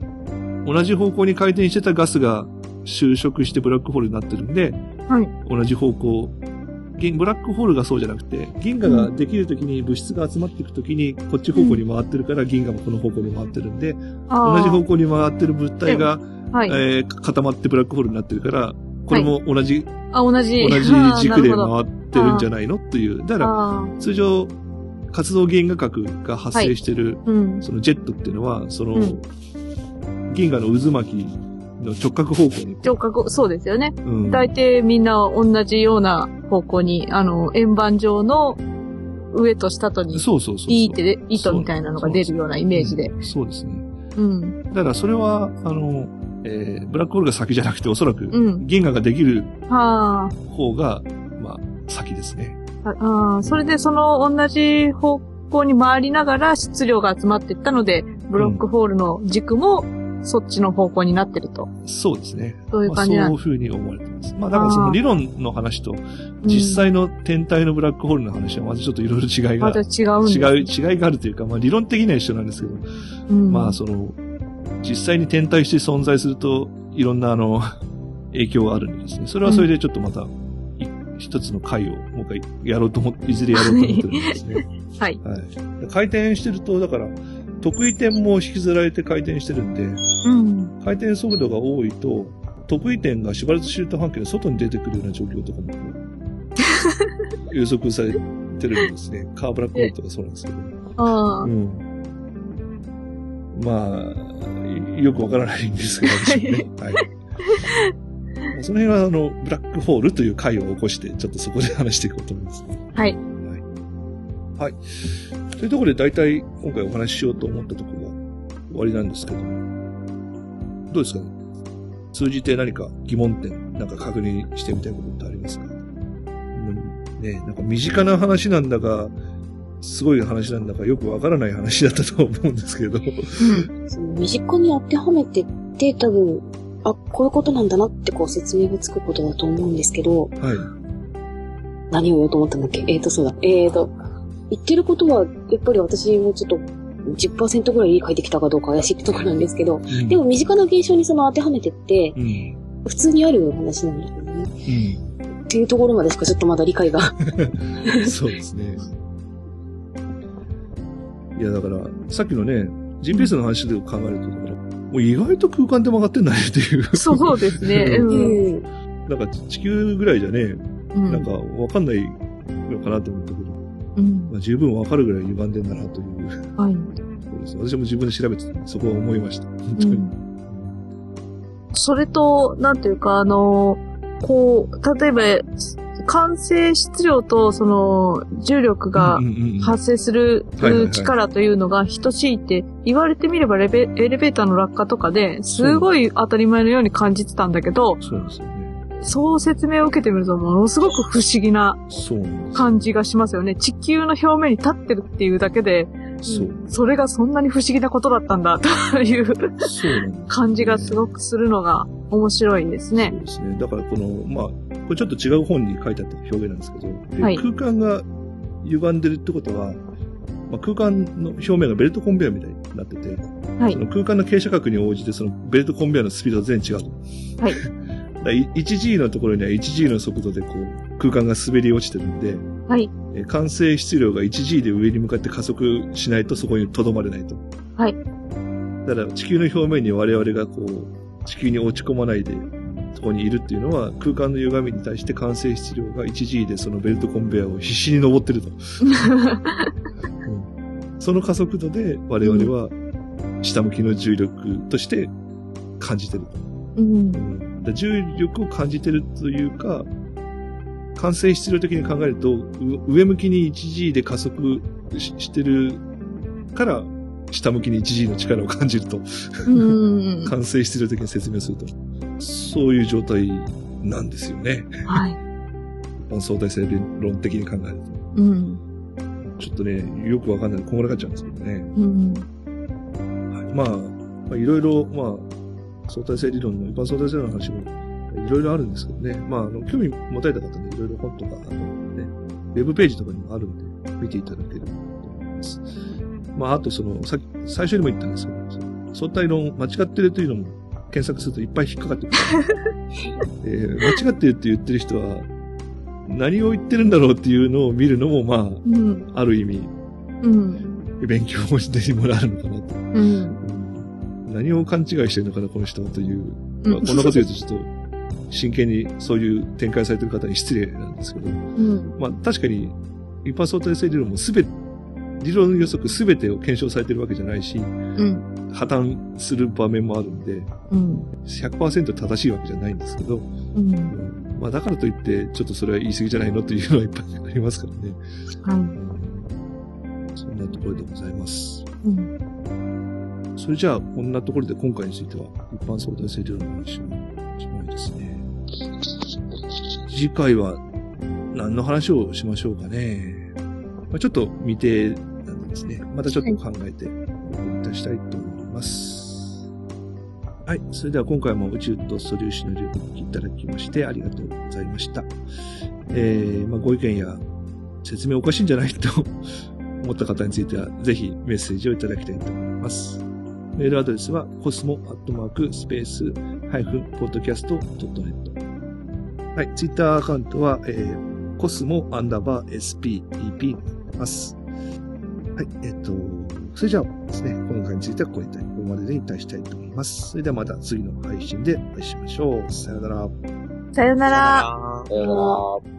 Speaker 1: 同じ方向に回転してたガスが収縮してブラックホールになってるんで、
Speaker 2: はい。
Speaker 1: 同じ方向、銀ブラックホールがそうじゃなくて、銀河ができるときに物質が集まっていくときに、こっち方向に回ってるから、銀河もこの方向に回ってるんで、
Speaker 2: あ
Speaker 1: 同じ方向に回ってる物体が、
Speaker 2: はい。
Speaker 1: えー固まってブラックホールになってるから、これも同じ、
Speaker 2: あ、同じ。
Speaker 1: 同じ 軸で回ってるんじゃないの？という。だから、
Speaker 2: あ
Speaker 1: 通常、活動銀河核が発生してる、
Speaker 2: ーうん。
Speaker 1: そのジェットっていうのは、その、
Speaker 2: うん
Speaker 1: 銀河の渦巻きの直角方向に、
Speaker 2: 直角、そうですよね。
Speaker 1: うん
Speaker 2: 大抵みんな同じような方向に、あの、円盤状の上と下とに、
Speaker 1: そうそうそうそう。
Speaker 2: いい手で、糸みたいなのが出るようなイメージで。
Speaker 1: うんそうですね。
Speaker 2: うん。
Speaker 1: だからそれは、あの、えーブラックホールが先じゃなくて、おそらく、
Speaker 2: うん
Speaker 1: 銀河ができる
Speaker 2: は
Speaker 1: 方が、まあ、先ですね。
Speaker 2: あ。あそれでその同じ方向に回りながら質量が集まっていったので、ブロックホールの軸もそっちの方向になってると。
Speaker 1: そうですね。
Speaker 2: そういう
Speaker 1: まあ、そう
Speaker 2: いん
Speaker 1: うふうに思われてます。まあ、だからその理論の話と、実際の天体のブラックホールの話はまずちょっといろいろ違いが
Speaker 2: また違うんです。
Speaker 1: 違う、違いがあるというか、まあ理論的には一緒なんですけど、
Speaker 2: うん、
Speaker 1: まあその、実際に天体して存在すると、いろんなあの、影響があるんでですね。それはそれでちょっとまた、い一つの回をもう一回やろうと思って、いずれやろうと思ってるんですね。
Speaker 2: はい。
Speaker 1: はい。回転してると、だから、得意点も引きずられて回転してるんで、
Speaker 2: うん。
Speaker 1: 回転速度が多いと、得意点がシュバルツシュート半径の外に出てくるような状況とかも 予測されてるんですね。カーブラックホールとかそうなんですけど。
Speaker 2: ああ
Speaker 1: う、ん。まあ、よくわからないんですけど、ね。はい。その辺は、あの、ブラックホールという回を起こして、ちょっとそこで話していこうと思います。
Speaker 2: はい。
Speaker 1: はい。というところで、大体、今回お話ししようと思ったところが終わりなんですけども、どうですか？ね通じて何か疑問点、なんか確認してみたいことってありますか？うんね、なんか身近な話なんだか、すごい話なんだかよくわからない話だったと思うんですけど。
Speaker 3: 身近に当てはめてって多分、あ、こういうことなんだなってこう説明がつくことだと思うんですけど、
Speaker 1: はい。
Speaker 3: 何を言おうと思ったんだっけ？えーと、そうだ。えーと、言ってることは、やっぱり私もちょっと10%ぐらい理解できたかどうか怪しいってところなんですけど、
Speaker 1: うん
Speaker 3: でも身近な現象にその当てはめてって、
Speaker 1: うん。
Speaker 3: 普通にある話なんだよね。
Speaker 1: うん。
Speaker 3: っていうところまでしかちょっとまだ理解が。
Speaker 1: そうですね。いや、だから、さっきのね、GPS の話で考えると、もう意外と空間で曲がってんだねっていう。
Speaker 2: そうですね。
Speaker 1: う
Speaker 2: うん。
Speaker 3: うん。
Speaker 1: なんか地球ぐらいじゃね、
Speaker 2: うん
Speaker 1: なんかわかんないのかなと思ったけど、
Speaker 2: うん。
Speaker 1: まあ、十分わかるぐらい歪んでんだなという
Speaker 2: はい。
Speaker 1: ところです。私も自分で調べてて、そこは思いました。本当に。
Speaker 2: うんそれと、なんていうか、あの、こう、例えば、完成質量と、その、重力が発生する力というのが等しいって言われてみればレベエレベーターの落下とかですごい当たり前のように感じてたんだけど、
Speaker 1: そうです。
Speaker 2: そう説明を受けてみるとものすごく不思議な。感じがしますよね。地球の表面に立ってるっていうだけで、
Speaker 1: そう。
Speaker 2: それがそんなに不思議なことだったんだという
Speaker 1: そうなんです。
Speaker 2: 感じがすごくするのが面白いんですね
Speaker 1: そう。ですね。だからこの、まあ、これちょっと違う本に書いてあった表現なんですけど、で
Speaker 2: はい
Speaker 1: 空間が歪んでるってことは、まあ、空間の表面がベルトコンベヤーみたいになってて、
Speaker 2: はい
Speaker 1: その空間の傾斜角に応じてそのベルトコンベヤーのスピードが全然違うと。
Speaker 2: はい
Speaker 1: 1G のところには 1G の速度でこう空間が滑り落ちてるんで、
Speaker 2: はい。
Speaker 1: えー完成質量が 1G で上に向かって加速しないとそこに留まれないと。
Speaker 2: はい。
Speaker 1: だから地球の表面に我々がこう、地球に落ち込まないで、そこにいるっていうのは空間の歪みに対して完成質量が 1G でそのベルトコンベヤーを必死に登ってると。うんその加速度で我々は下向きの重力として感じてると。
Speaker 2: うん
Speaker 1: う。んだ重力を感じてるというか、完成質量的に考えると、う上向きに 1G で加速ししてるから、下向きに 1G の力を感じると、
Speaker 2: うん。
Speaker 1: 完成質量的に説明すると、そういう状態なんですよね。
Speaker 2: はい。
Speaker 1: 相対性論的に考える
Speaker 2: うん。
Speaker 1: と。ちょっとね、よくわかんない。こんがらがっちゃうんですけどね。
Speaker 2: うん。
Speaker 1: はい、まあ、まあ、いろいろ、まあ、相対性理論の、一般相対性理論の話も、いろいろあるんですけどね。まあ、あの、興味持たれた方ね、いろいろ本とか、あとね、ウェブページとかにもあるんで、見ていただければと思います。まあ、あとその、さっき、最初にも言ったんですけど、相対論、間違ってるというのも、検索するといっぱい引っかかってくる。えー間違ってるって言ってる人は、何を言ってるんだろうっていうのを見るのも、ま
Speaker 2: うん。
Speaker 1: あ、ある意味、
Speaker 2: うん。
Speaker 1: 勉強もしてもらえるのかなと。
Speaker 2: うん。
Speaker 1: 何を勘違いしてるのかな、この人はという。
Speaker 2: うん
Speaker 1: まあ、こんなこと言うとちょっと、真剣にそういう展開されてる方に失礼なんですけど、
Speaker 2: うん。
Speaker 1: まあ確かに、一般相対性理論もすべて、理論予測すべてを検証されてるわけじゃないし、
Speaker 2: うん。
Speaker 1: 破綻する場面もあるんで、
Speaker 2: うん。
Speaker 1: 100%正しいわけじゃないんですけど、
Speaker 2: うん。
Speaker 1: うんまあだからといって、ちょっとそれは言い過ぎじゃないのというのはいっぱいありますからね。
Speaker 2: はい。
Speaker 1: そんなところでございます。
Speaker 2: うん。
Speaker 1: それじゃあ、こんなところで今回については、一般相対性理論の話をしまいですね。次回は、何の話をしましょうかね。まあ、ちょっと未定なんですね、またちょっと考えて、お送りいたしたいと思います。はい。それでは今回も宇宙と素粒子の領域いただきましてありがとうございました。えー、まあ、ご意見や説明おかしいんじゃないと思った方については、ぜひメッセージをいただきたいと思います。メールアドレスは、コスモアットマークスペースハイフンポッドキャストドットネット。はい、ツイッターアカウントは、えー、コスモアンダーバー SPEP になってます。はい、えっ、と、それじゃあですね、今回についてはここにここまでで引退したいと思います。それではまた次の配信でお会いしましょう。さよなら。
Speaker 2: さよなら。
Speaker 3: さよなら